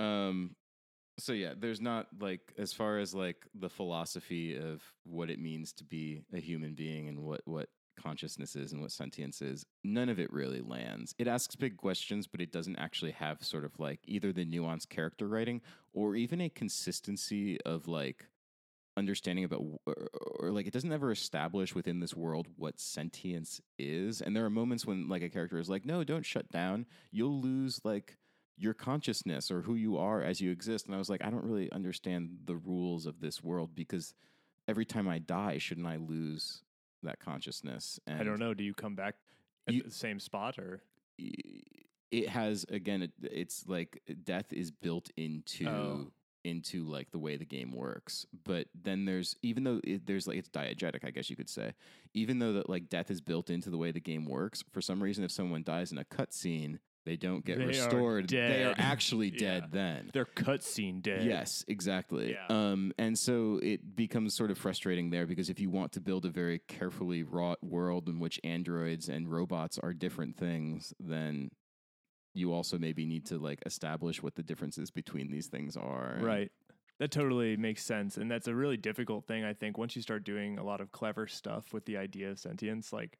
Um, so yeah, there's not like as far as like the philosophy of what it means to be a human being and what what consciousness is and what sentience is. None of it really lands. It asks big questions, but it doesn't actually have sort of like either the nuanced character writing or even a consistency of like understanding about or, or like it doesn't ever establish within this world what sentience is and there are moments when like a character is like no don't shut down you'll lose like your consciousness or who you are as you exist and i was like i don't really understand the rules of this world because every time i die shouldn't i lose that consciousness and I don't know. Do you come back at You- the same spot or? it has again it, it's like death is built into Oh. into like the way the game works but then there's even though it, there's like it's diegetic i guess you could say even though that like death is built into the way the game works for some reason if someone dies in a cutscene they don't get They are restored they are dead. actually dead Yeah. then They're cutscene dead. Yes, exactly. Yeah. Um, and so it becomes sort of frustrating there because if you want to build a very carefully wrought world in which androids and robots are different things, then you also maybe need to like establish what the differences between these things are. Right. That totally makes sense. And that's a really difficult thing, I think. Once you start doing a lot of clever stuff with the idea of sentience, like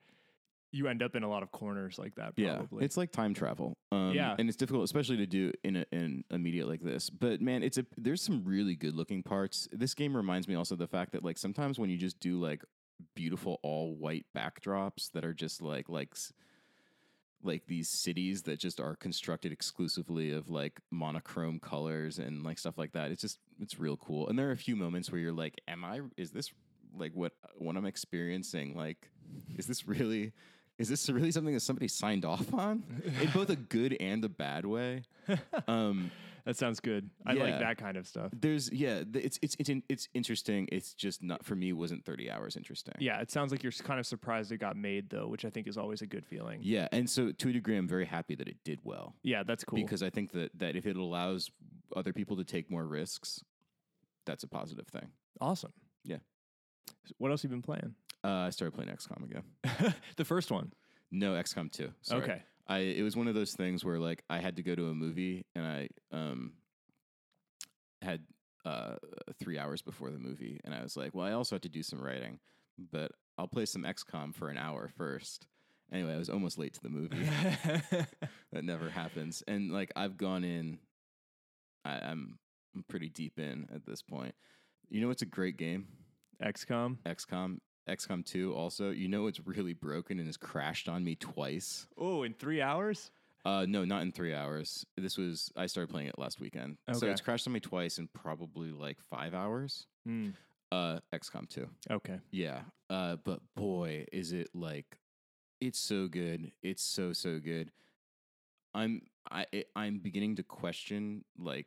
you end up in a lot of corners like that, Yeah, probably. it's like time travel. Um, Yeah. and it's difficult, especially to do in a, in a media like this. But man, it's a there's some really good looking parts. This game reminds me also of the fact that like sometimes when you just do like beautiful all white backdrops that are just like like like these cities that just are constructed exclusively of like monochrome colors and like stuff like that. It's just it's real cool. And there are a few moments where you're like, "Am I? Is this like what what I'm experiencing? Like, is this really?" Is this really something that somebody signed off on in both a good and a bad way? Um, that sounds good. I yeah. like that kind of stuff. there's yeah, it's it's it's it's interesting. It's just not for me. Wasn't thirty hours interesting? Yeah, it sounds like you're kind of surprised it got made, though, which I think is always a good feeling. yeah. And so to a degree, I'm very happy that it did well Yeah, that's cool. because I think that that if it allows other people to take more risks, that's a positive thing. Awesome. Yeah. What else have you been playing? Uh, I started playing XCOM again. the first one. No, XCOM 2. Sorry. Okay. I it was one of those things where like I had to go to a movie and I um had uh 3 hours before the movie and I was like, well, I also have to do some writing, but I'll play some XCOM for an hour first. Anyway, I was almost late to the movie. that never happens. And like I've gone in I, I'm I'm pretty deep in at this point. You know it's a great game? XCOM. XCOM XCOM 2 also. You know it's really broken and has crashed on me twice. Oh, in three hours? Uh, no, not in three hours. This was I started playing it last weekend, so it's crashed on me twice in probably like five hours. Hmm. Uh, XCOM two, Okay. yeah. Uh, but boy, is it like, it's so good. It's so so good. I'm I it, I'm beginning to question like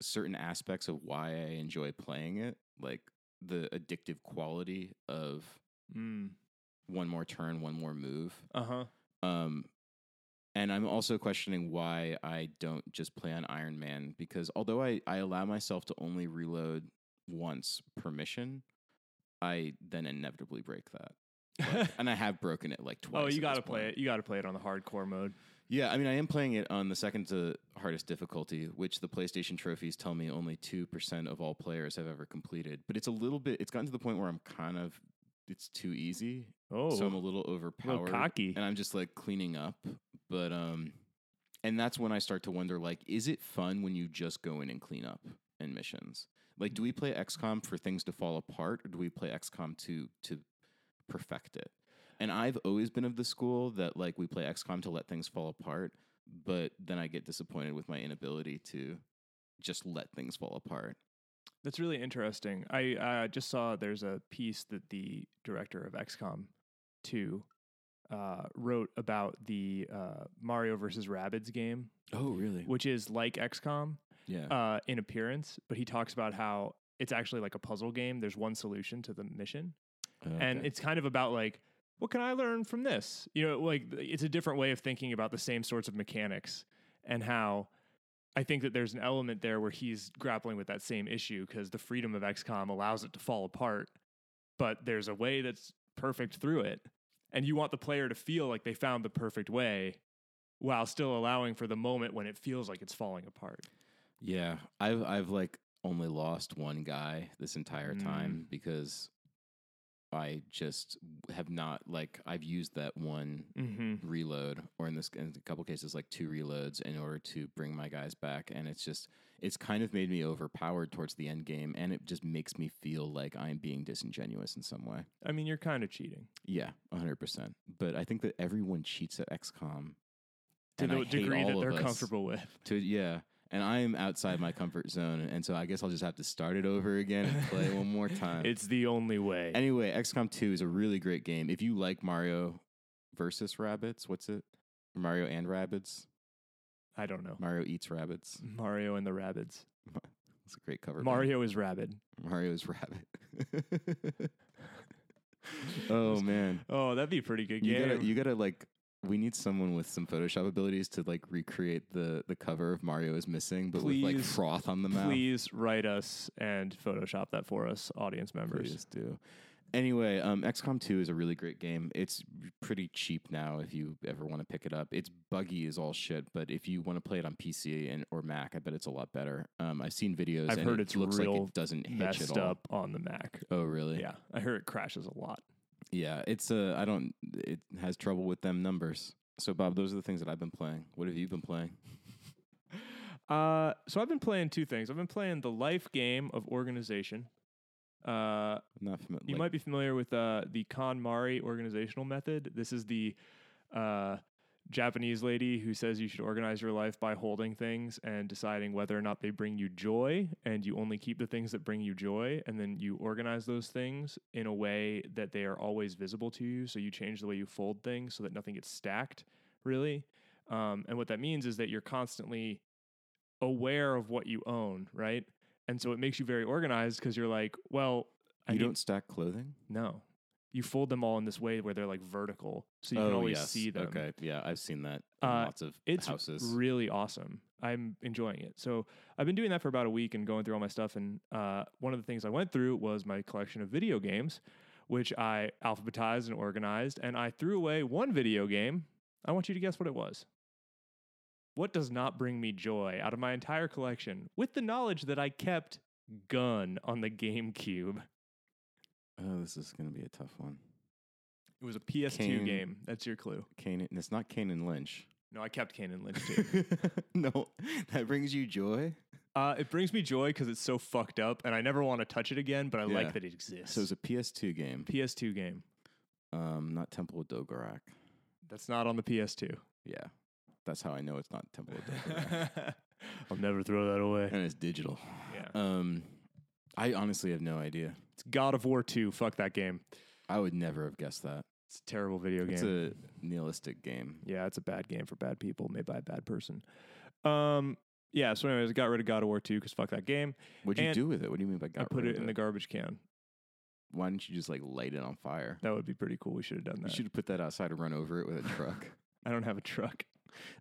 certain aspects of why I enjoy playing it, like the addictive quality of Mm. one more turn, one more move. Uh huh. Um, and I'm also questioning why I don't just play on Iron Man because although I, I allow myself to only reload once per mission, I then inevitably break that. Like, and I have broken it like twice. oh, you got to play it. You got to play it on the hardcore mode. Yeah, I mean, I am playing it on the second to hardest difficulty, which the PlayStation trophies tell me only 2% of all players have ever completed. But it's a little bit, it's gotten to the point where I'm kind of, it's too easy. Oh, So I'm a little a overpowered little cocky. and I'm just like cleaning up. But um, and that's when I start to wonder, like, is it fun when you just go in and clean up and missions? Like, do we play XCOM for things to fall apart, or do we play XCOM to to perfect it? And I've always been of the school that like we play XCOM to let things fall apart, but then I get disappointed with my inability to just let things fall apart. That's really interesting. I uh, just saw there's a piece that the director of XCOM 2 uh, wrote about the uh, Mario versus Rabbids game, Oh, really? which is like XCOM Yeah. uh, in appearance, but he talks about how it's actually like a puzzle game. There's one solution to the mission, and it's kind of about like what can I learn from this? You know, like it's a different way of thinking about the same sorts of mechanics and how I think that there's an element there where he's grappling with that same issue because the freedom of XCOM allows it to fall apart, but there's a way that's perfect through it. And you want the player to feel like they found the perfect way while still allowing for the moment when it feels like it's falling apart. Yeah, I've I've like only lost one guy this entire Mm. time because I just have not like I've used that one Mm-hmm. reload or in this in a couple cases like two reloads in order to bring my guys back and it's just it's kind of made me overpowered towards the end game and it just makes me feel like I'm being disingenuous in some way. I mean, you're kind of cheating Yeah, 100%. But I think that everyone cheats at XCOM to the degree that they're comfortable with. to yeah and i'm outside my comfort zone and so i guess i'll just have to start it over again and play one more time It's the only way. anyway xcom 2 is a really great game if you like mario versus rabbits what's it mario and rabbits I don't know. mario eats rabbits Mario and the rabbits. it's a great cover band. Mario is rabid. mario's rabbit oh man Oh, that'd be a pretty good you game. gotta you gotta like we need someone with some Photoshop abilities to like recreate the the cover of Mario is missing, but with like froth on the mouth. Please write us and Photoshop that for us, audience members. Please do. Anyway, um, XCOM 2 is a really great game. It's pretty cheap now if you ever want to pick it up. It's buggy as all shit, but if you want to play it on PC and or Mac, I bet it's a lot better. Um, I've seen videos. I've and heard it it's looks like it doesn't hitch Messed at all. up on the Mac. Oh, really? Yeah, I heard it crashes a lot. Yeah. It's a. I don't. It has trouble with them numbers. So, Bob, those are the things that I've been playing. What have you been playing? Uh, so I've been playing two things. I've been playing the life game of organization. Uh, Not familiar. you might be familiar with uh, the KonMari organizational method. This is the uh, Japanese lady who says you should organize your life by holding things and deciding whether or not they bring you joy, and you only keep the things that bring you joy, and then you organize those things in a way that they are always visible to you. So you change the way you fold things so that nothing gets stacked, really. Um, and what that means is that you're constantly aware of what you own, right? And so it makes you very organized because you're like, well, I You need- don't stack clothing. no. You fold them all in this way where they're like vertical, so you oh, can always yes. see them. Okay, yeah, I've seen that. In Uh, lots of It's houses. really awesome. I'm enjoying it. So I've been doing that for about a week and going through all my stuff. And uh, one of the things I went through was my collection of video games, which I alphabetized and organized. And I threw away one video game. I want you to guess what it was. What does not bring me joy out of my entire collection, with the knowledge that I kept Gun on the GameCube? Oh, this is going to be a tough one. It was a PS2 Kane. game. That's your clue. Kane, and it's not Kane and Lynch. No, I kept Kane and Lynch too. no, that brings you joy. Uh, it brings me joy because it's so fucked up, and I never want to touch it again. But I Yeah. like that it exists. So it's a PS2 game. PS2 game. Um, not Temple of Dogorak. That's not on the PS2. Yeah, that's how I know it's not Temple of Dogorak. I'll never throw that away. and it's digital. Yeah, Um, I honestly have no idea. it's God of War 2. Fuck that game. I would never have guessed that. It's a terrible video game. It's game. a nihilistic game. yeah, it's a bad game for bad people made by a bad person. Um, yeah. So, anyways, I got rid of God of War 2 because fuck that game. What'd you And do with it? What do you mean by got I put rid it of in the garbage can. Why didn't you just like light it on fire? That would be pretty cool. We should have done that. You that. should have put that outside and run over it with a truck. I don't have a truck.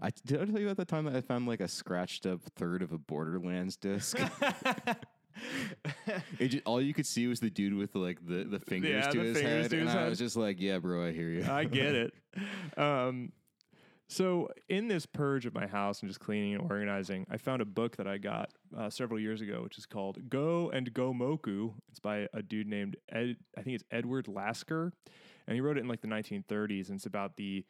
I did I tell you about the time that I found like a scratched up third of a Borderlands disc. it just, all you could see was the dude with like the, the fingers Yeah, to the his fingers head, to and his I was just like, "Yeah, bro, I hear you." I get it. Um, so in this purge of my house and just cleaning and organizing, I found a book that I got uh, several years ago, which is called Go and Go Moku. It's by a dude named Ed. I think it's Edward Lasker, and he wrote it in like the 1930s. And it's about the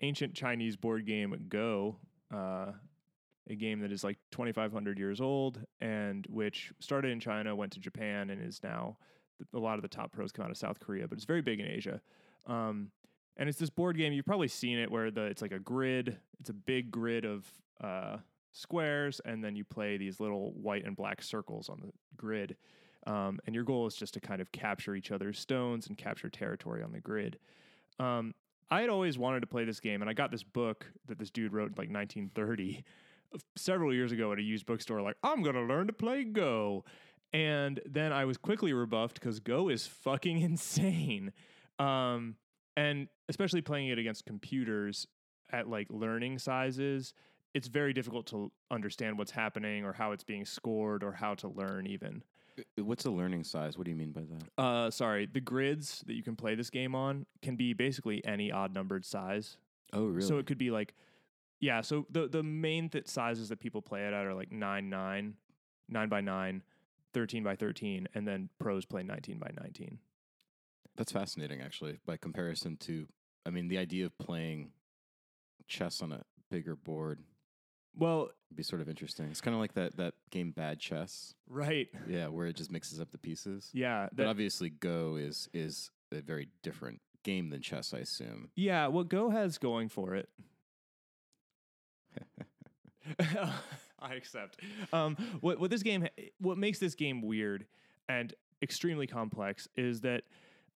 ancient Chinese board game Go. Uh, a game that is like 2,500 years old and which started in China, went to Japan, and is now a lot of the top pros come out of South Korea, but it's very big in Asia. Um, and it's this board game. You've probably seen it where the it's like a grid. It's a big grid of uh, squares, and then you play these little white and black circles on the grid. Um, and your goal is just to kind of capture each other's stones and capture territory on the grid. Um, I had always wanted to play this game, and I got this book that this dude wrote in like 1930 several years ago at a used bookstore. Like, I'm gonna learn to play Go, and then I was quickly rebuffed because Go is fucking insane. Um, and especially playing it against computers at like learning sizes, it's very difficult to understand what's happening or how it's being scored or how to learn even. What's a learning size? What do you mean by that? Uh, sorry, the grids that you can play this game on can be basically any odd numbered size. Oh, really? So it could be like, yeah. So the the main th- sizes that people play it at are like 9, 9, 9 by 9, 13 by 13, and then pros play 19 by 19. That's fascinating, actually, by comparison to, I mean, the idea of playing chess on a bigger board Well, be sort of interesting. It's kind of like that that game Bad Chess, right. yeah, where it just mixes up the pieces. Yeah. But obviously, Go is is a very different game than chess, I assume. yeah. What Go has going for it. I accept. Um, what what this game what makes this game weird and extremely complex is that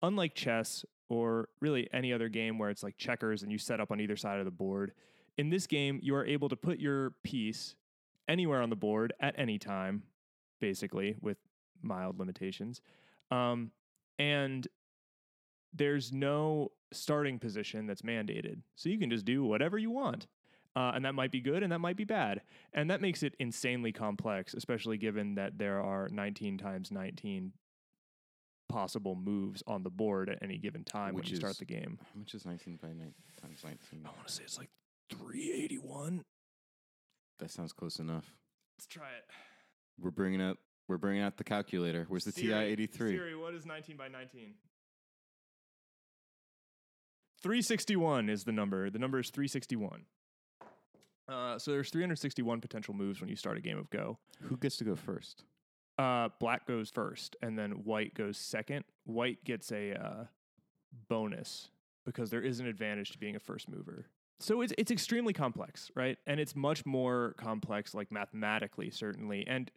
unlike chess or really any other game where it's like checkers and you set up on either side of the board, in this game you are able to put your piece anywhere on the board at any time, basically with mild limitations. Um, and there's no starting position that's mandated. So you can just do whatever you want. Uh, and that might be good and that might be bad. And that makes it insanely complex, especially given that there are 19 times 19 possible moves on the board at any given time Which when you start the game. How much is 19 by 9 times 19? I want to say it's like 381. That sounds close enough. Let's try it. We're bringing up we're bringing out the calculator. Where's the TI-83? Siri, what is 19 by 19? 361 is the number. The number is 361. Uh, so there's 361 potential moves when you start a game of Go. Who gets to go first? Uh, black goes first, and then white goes second. White gets a uh, bonus because there is an advantage to being a first mover. So it's it's extremely complex, right? And it's much more complex, like mathematically, certainly, and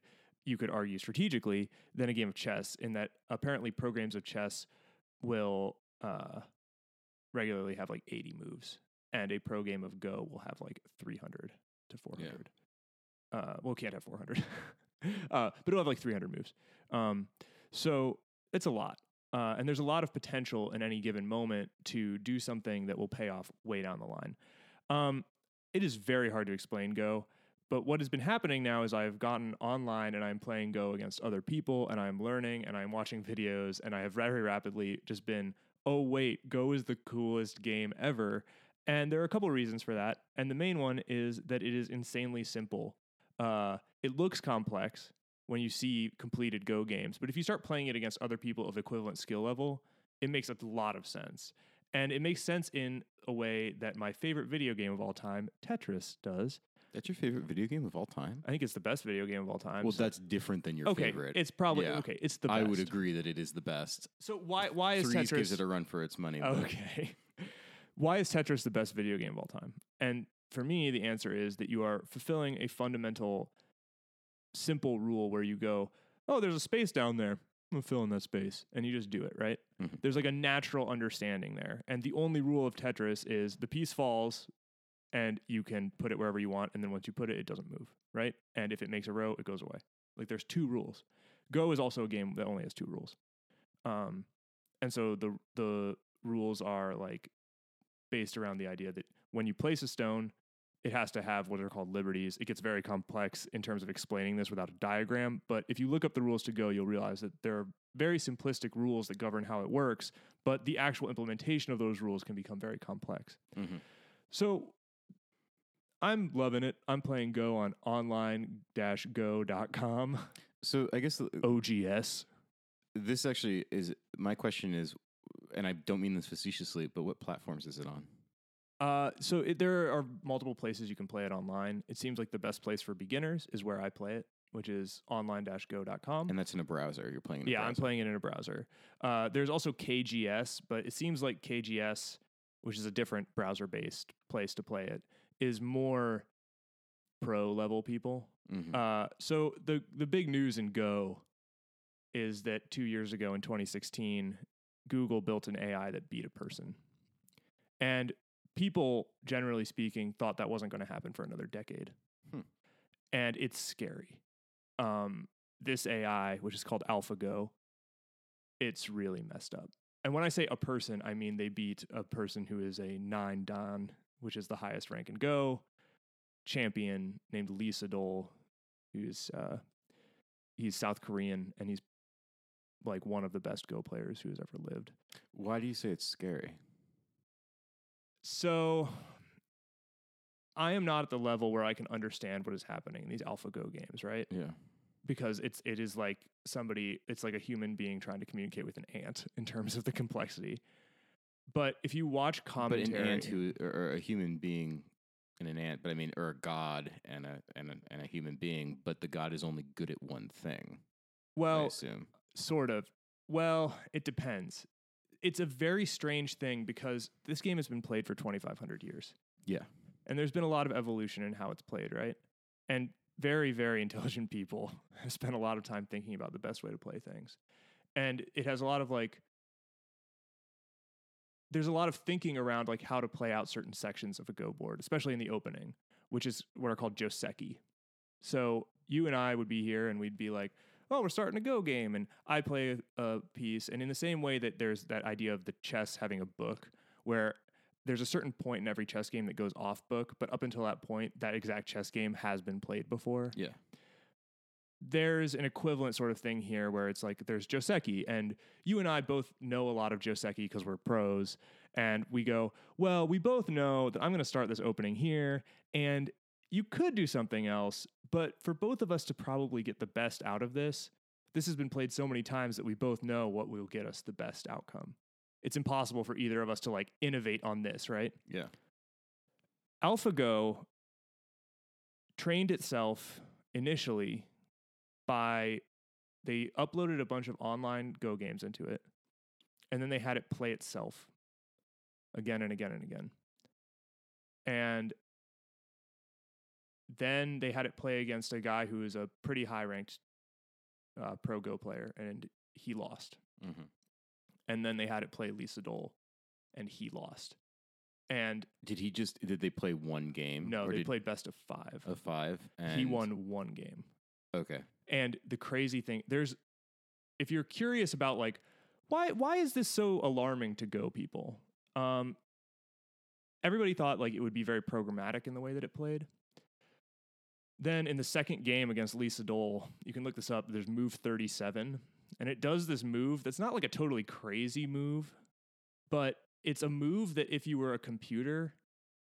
you could argue strategically than a game of chess. In that, apparently, programs of chess will uh, regularly have like 80 moves, and a pro game of Go will have like 300 to 400. Uh, well, can't have 400, uh, but it'll have like 300 moves. Um, so it's a lot. Uh, and there's a lot of potential in any given moment to do something that will pay off way down the line. Um, it is very hard to explain Go, but what has been happening now is I've gotten online and I'm playing Go against other people and I'm learning and I'm watching videos and I have very rapidly just been, oh, wait, Go is the coolest game ever. And there are a couple of reasons for that. And the main one is that it is insanely simple. Uh, it looks complex when you see completed Go games, but if you start playing it against other people of equivalent skill level, it makes a lot of sense. And it makes sense in a way that my favorite video game of all time, Tetris, does. That's your favorite video game of all time? I think it's the best video game of all time. Well, So- that's different than your okay. favorite. It's probably Yeah. okay. It's the best. I would agree that it is the best. So why why is Threes Tetris gives it a run for its money. Okay. Why is Tetris the best video game of all time? And for me, the answer is that you are fulfilling a fundamental, simple rule where you go, oh, there's a space down there. I'm gonna fill in that space. And you just do it, right? Mhm. There's like a natural understanding there. And the only rule of Tetris is the piece falls and you can put it wherever you want. And then once you put it, it doesn't move, right? And if it makes a row, it goes away. Like there's two rules. Go is also a game that only has two rules. Um, and so the the rules are like based around the idea that when you place a stone, it has to have what are called liberties. It gets very complex in terms of explaining this without a diagram. But if you look up the rules to go, you'll realize that there are very simplistic rules that govern how it works, but the actual implementation of those rules can become very complex. Mhm. So I'm loving it. I'm playing Go on online-go.com, So I guess the- OGS. this actually is my question is, and I don't mean this facetiously, but what platforms is it on? Uh, so it, there are multiple places you can play it online. It seems like the best place for beginners is where I play it, which is online-go.com. And that's in a browser. You're playing. In a yeah, I'm playing it in a browser. Uh, there's also KGS, but it seems like KGS, which is a different browser-based place to play it, is more pro level people. Mhm. Uh, so the the big news in Go is that two years ago in 2016, Google built an AI that beat a person, and people, generally speaking, thought that wasn't going to happen for another decade, Hmm. and it's scary. Um, this AI, which is called AlphaGo, it's really messed up. And when I say a person, I mean they beat a person who is a nine dan, which is the highest rank in Go, champion named Lee Sedol, who's uh, he's South Korean and he's like one of the best Go players who has ever lived. Why do you say it's scary? So I am not at the level where I can understand what is happening in these AlphaGo games, right? Yeah. Because it's it is like somebody, it's like a human being trying to communicate with an ant in terms of the complexity. But if you watch commentary, But an ant who, or, a human being, and an ant, but I mean, or a god and a and a, and a human being, but the god is only good at one thing. Well, I assume. Sort of. Well, it depends. It's a very strange thing because this game has been played for 2,500 years. Yeah. And there's been a lot of evolution in how it's played, right? And very, very intelligent people have spent a lot of time thinking about the best way to play things. And it has a lot of like, there's a lot of thinking around like how to play out certain sections of a Go board, especially in the opening, which is what are called Joseki. So you and I would be here and we'd be like, oh, we're starting a Go game. And I play a, a piece. And in the same way that there's that idea of the chess having a book, where there's a certain point in every chess game that goes off book, but up until that point, that exact chess game has been played before. Yeah. There's an equivalent sort of thing here where it's like there's Joseki, and you and I both know a lot of Joseki because we're pros. And we go, well, we both know that I'm going to start this opening here, and you could do something else, but for both of us to probably get the best out of this, this has been played so many times that we both know what will get us the best outcome. It's impossible for either of us to like innovate on this, right? Yeah. AlphaGo trained itself initially by they uploaded a bunch of online Go games into it, and then they had it play itself again and again and again. And then they had it play against a guy who is a pretty high ranked uh, pro Go player, and he lost. hmm And then they had it play Lee Sedol, and he lost. And Did he just? Did they play one game? no, they played best of five. a five. And he won one game. Okay. And the crazy thing, there's, if you're curious about like, why why is this so alarming to Go people? Um, everybody thought like it would be very programmatic in the way that it played. Then in the second game against Lee Sedol, you can look this up. There's move 37, and it does this move that's not like a totally crazy move, but it's a move that if you were a computer,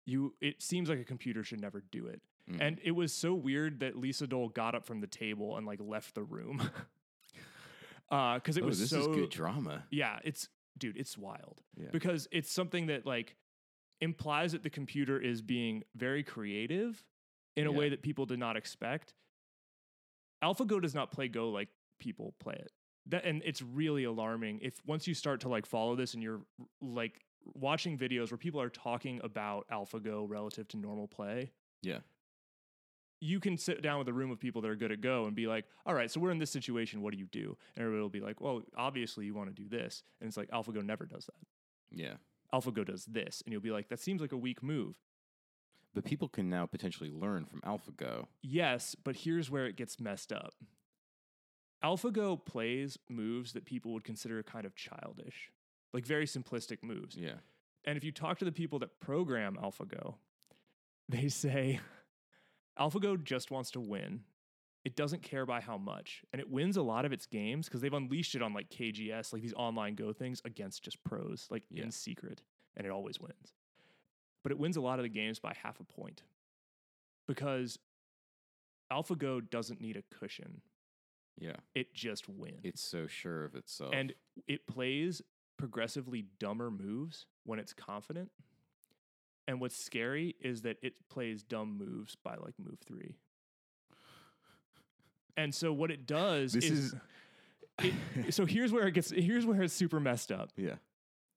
you it seems like a computer should never do it. Mm. And it was so weird that Lee Sedol got up from the table and like left the room. uh cuz it oh, was this so is good drama. Yeah, it's dude, it's wild. Yeah. Because it's something that like implies that the computer is being very creative in a Yeah. way that people did not expect. AlphaGo does not play Go like people play it. That and it's really alarming if once you start to like follow this and you're like watching videos where people are talking about AlphaGo relative to normal play. Yeah. You can sit down with a room of people that are good at Go and be like, all right, so we're in this situation. What do you do? And everybody will be like, well, obviously you want to do this. And it's like, AlphaGo never does that. Yeah. AlphaGo does this. And you'll be like, that seems like a weak move. But people can now potentially learn from AlphaGo. Yes, but here's where it gets messed up. AlphaGo plays moves that people would consider kind of childish, like very simplistic moves. Yeah. And if you talk to the people that program AlphaGo, they say AlphaGo just wants to win. It doesn't care by how much. And it wins a lot of its games because they've unleashed it on like KGS, like these online Go things against just pros, like Yeah. in secret. And it always wins. But it wins a lot of the games by half a point because AlphaGo doesn't need a cushion. Yeah. It just wins. It's so sure of itself. And it plays progressively dumber moves when it's confident. And what's scary is that it plays dumb moves by like move three. And so what it does this is, is it, so here's where it gets here's where it's super messed up. yeah.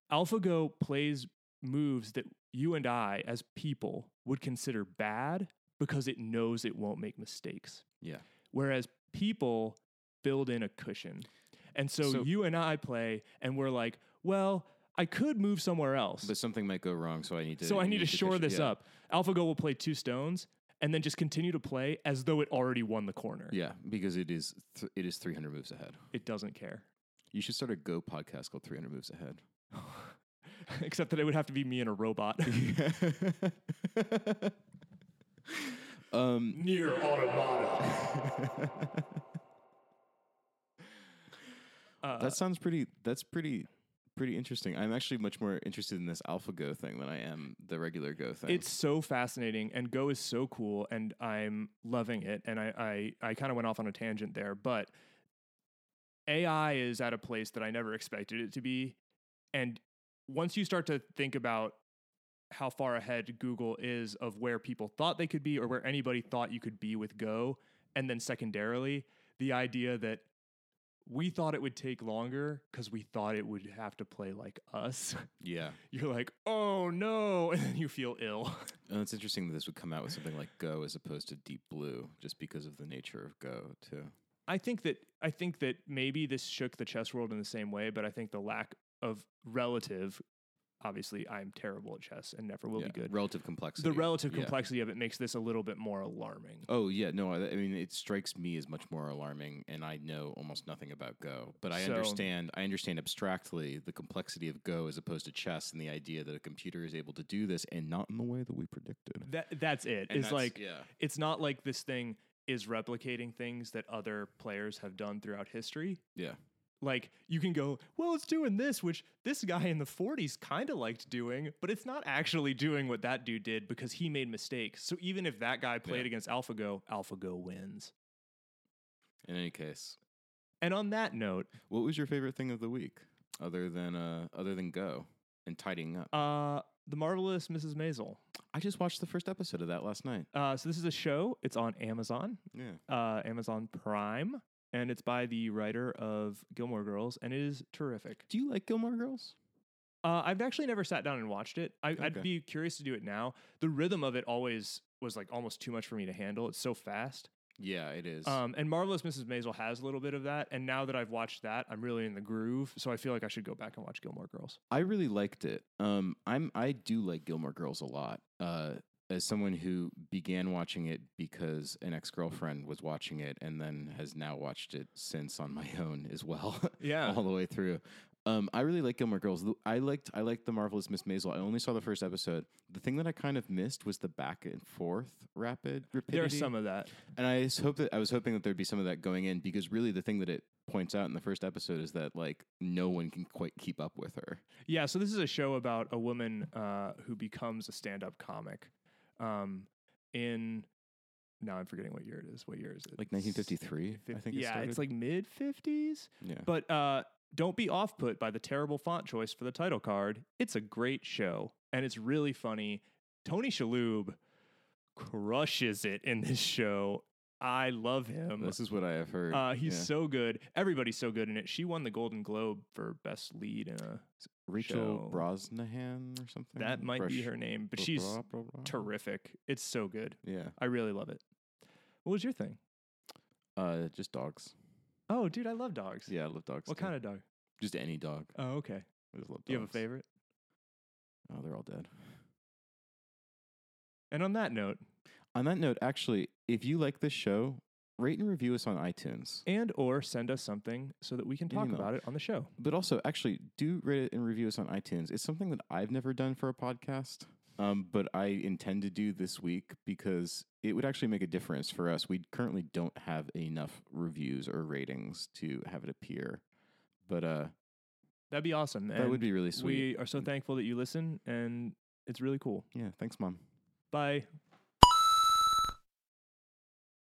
AlphaGo plays moves that you and I as people would consider bad because it knows it won't make mistakes. Yeah. Whereas people build in a cushion. And so, So- you and I play and we're like, well, I could move somewhere else. But something might go wrong, so I need to. so I need to fish shore this Yeah. up. AlphaGo will play two stones and then just continue to play as though it already won the corner. Yeah, because it is th- it is 300 moves ahead. It doesn't care. You should start a Go podcast called 300 Moves Ahead. Except that it would have to be me and a robot. um, Nier automata. Uh, that sounds pretty. That's pretty pretty interesting. I'm actually much more interested in this AlphaGo thing than I am the regular Go thing. It's so fascinating, and Go is so cool, and I'm loving it. And I, I, I kind of went off on a tangent there, but AI is at a place that I never expected it to be. And once you start to think about how far ahead Google is of where people thought they could be, or where anybody thought you could be with Go, and then secondarily, the idea that we thought it would take longer because we thought it would have to play like us. yeah. You're like, oh no, and then you feel ill. And it's interesting that this would come out with something like Go as opposed to Deep Blue, just because of the nature of Go too. I think that I think that maybe this shook the chess world in the same way, but I think the lack of relative obviously I'm terrible at chess and never will Yeah, be good. Relative complexity. The relative Yeah. complexity of it makes this a little bit more alarming. Oh yeah, no. I, I mean, it strikes me as much more alarming, and I know almost nothing about Go. But I So- understand. I understand abstractly the complexity of Go as opposed to chess, and the idea that a computer is able to do this, and not in the way that we predicted. That that's it. And it's that's- like yeah, it's not like this thing is replicating things that other players have done throughout history. yeah, Like you can go, well, it's doing this, which this guy in the 40s kind of liked doing, but it's not actually doing what that dude did because he made mistakes. So even if that guy played Yeah. against AlphaGo, AlphaGo wins. In any case, And on that note, what was your favorite thing of the week, other than uh, other than Go and tidying up? uh, the marvelous Mrs. Maisel. I just watched the first episode of that last night. Uh, so this is a show. It's on Amazon, Yeah, uh, Amazon Prime, and it's by the writer of Gilmore Girls, and it is terrific. do you like Gilmore Girls? Uh, I've actually never sat down and watched it. I, Okay. I'd be curious to do it now. The rhythm of it always was like almost too much for me to handle. It's so fast. Yeah, it is. Um, and Marvelous Mrs. Maisel has a little bit of that. And now that I've watched that, I'm really in the groove. So I feel like I should go back and watch Gilmore Girls. I really liked it. Um, I'm I do like Gilmore Girls a lot. Uh, as someone who began watching it because an ex girlfriend was watching it, and then has now watched it since on my own as well, Yeah. all the way through. Um, I really like Gilmore Girls. I liked I liked the marvelous Miss Maisel. I only saw the first episode. The thing that I kind of missed was the back and forth rapid rapidity. There's some of that. and I hope that I was hoping that there'd be some of that going in because really the thing that it points out in the first episode is that like no one can quite keep up with her. Yeah, so this is a show about a woman uh, who becomes a stand-up comic. Um, in now I'm forgetting what year it is. What year is it? Like 1953, I Fif- think. it yeah, it's like mid 50s. yeah. But uh, don't be off put by the terrible font choice for the title card. It's a great show and it's really funny. Tony Shalhoub crushes it in this show. I love him. This is what I have heard. Uh, he's Yeah. so good. Everybody's so good in it. She won the Golden Globe for best lead in a. Rachel show. Brosnahan or something. That might be her name, but blah, she's blah, blah, blah. terrific. It's so good. Yeah. I really love it. What was your thing? Uh, just dogs. Oh, dude, I love dogs. Yeah, I love dogs. What too. kind of dog? Just any dog. Oh, okay. I just love dogs. Do you have a favorite? Oh, they're all dead. And on that note, On that note, actually, if you like this show, rate and review us on iTunes. and or send us something so that we can talk Email. about it on the show. But also, actually, do rate it and review us on iTunes. It's something that I've never done for a podcast, um, but I intend to do this week because it would actually make a difference for us. We currently don't have enough reviews or ratings to have it appear, but uh, That'd be awesome. that would be really sweet. We are so thankful that you listen, and it's really cool. yeah, thanks, mom. Bye.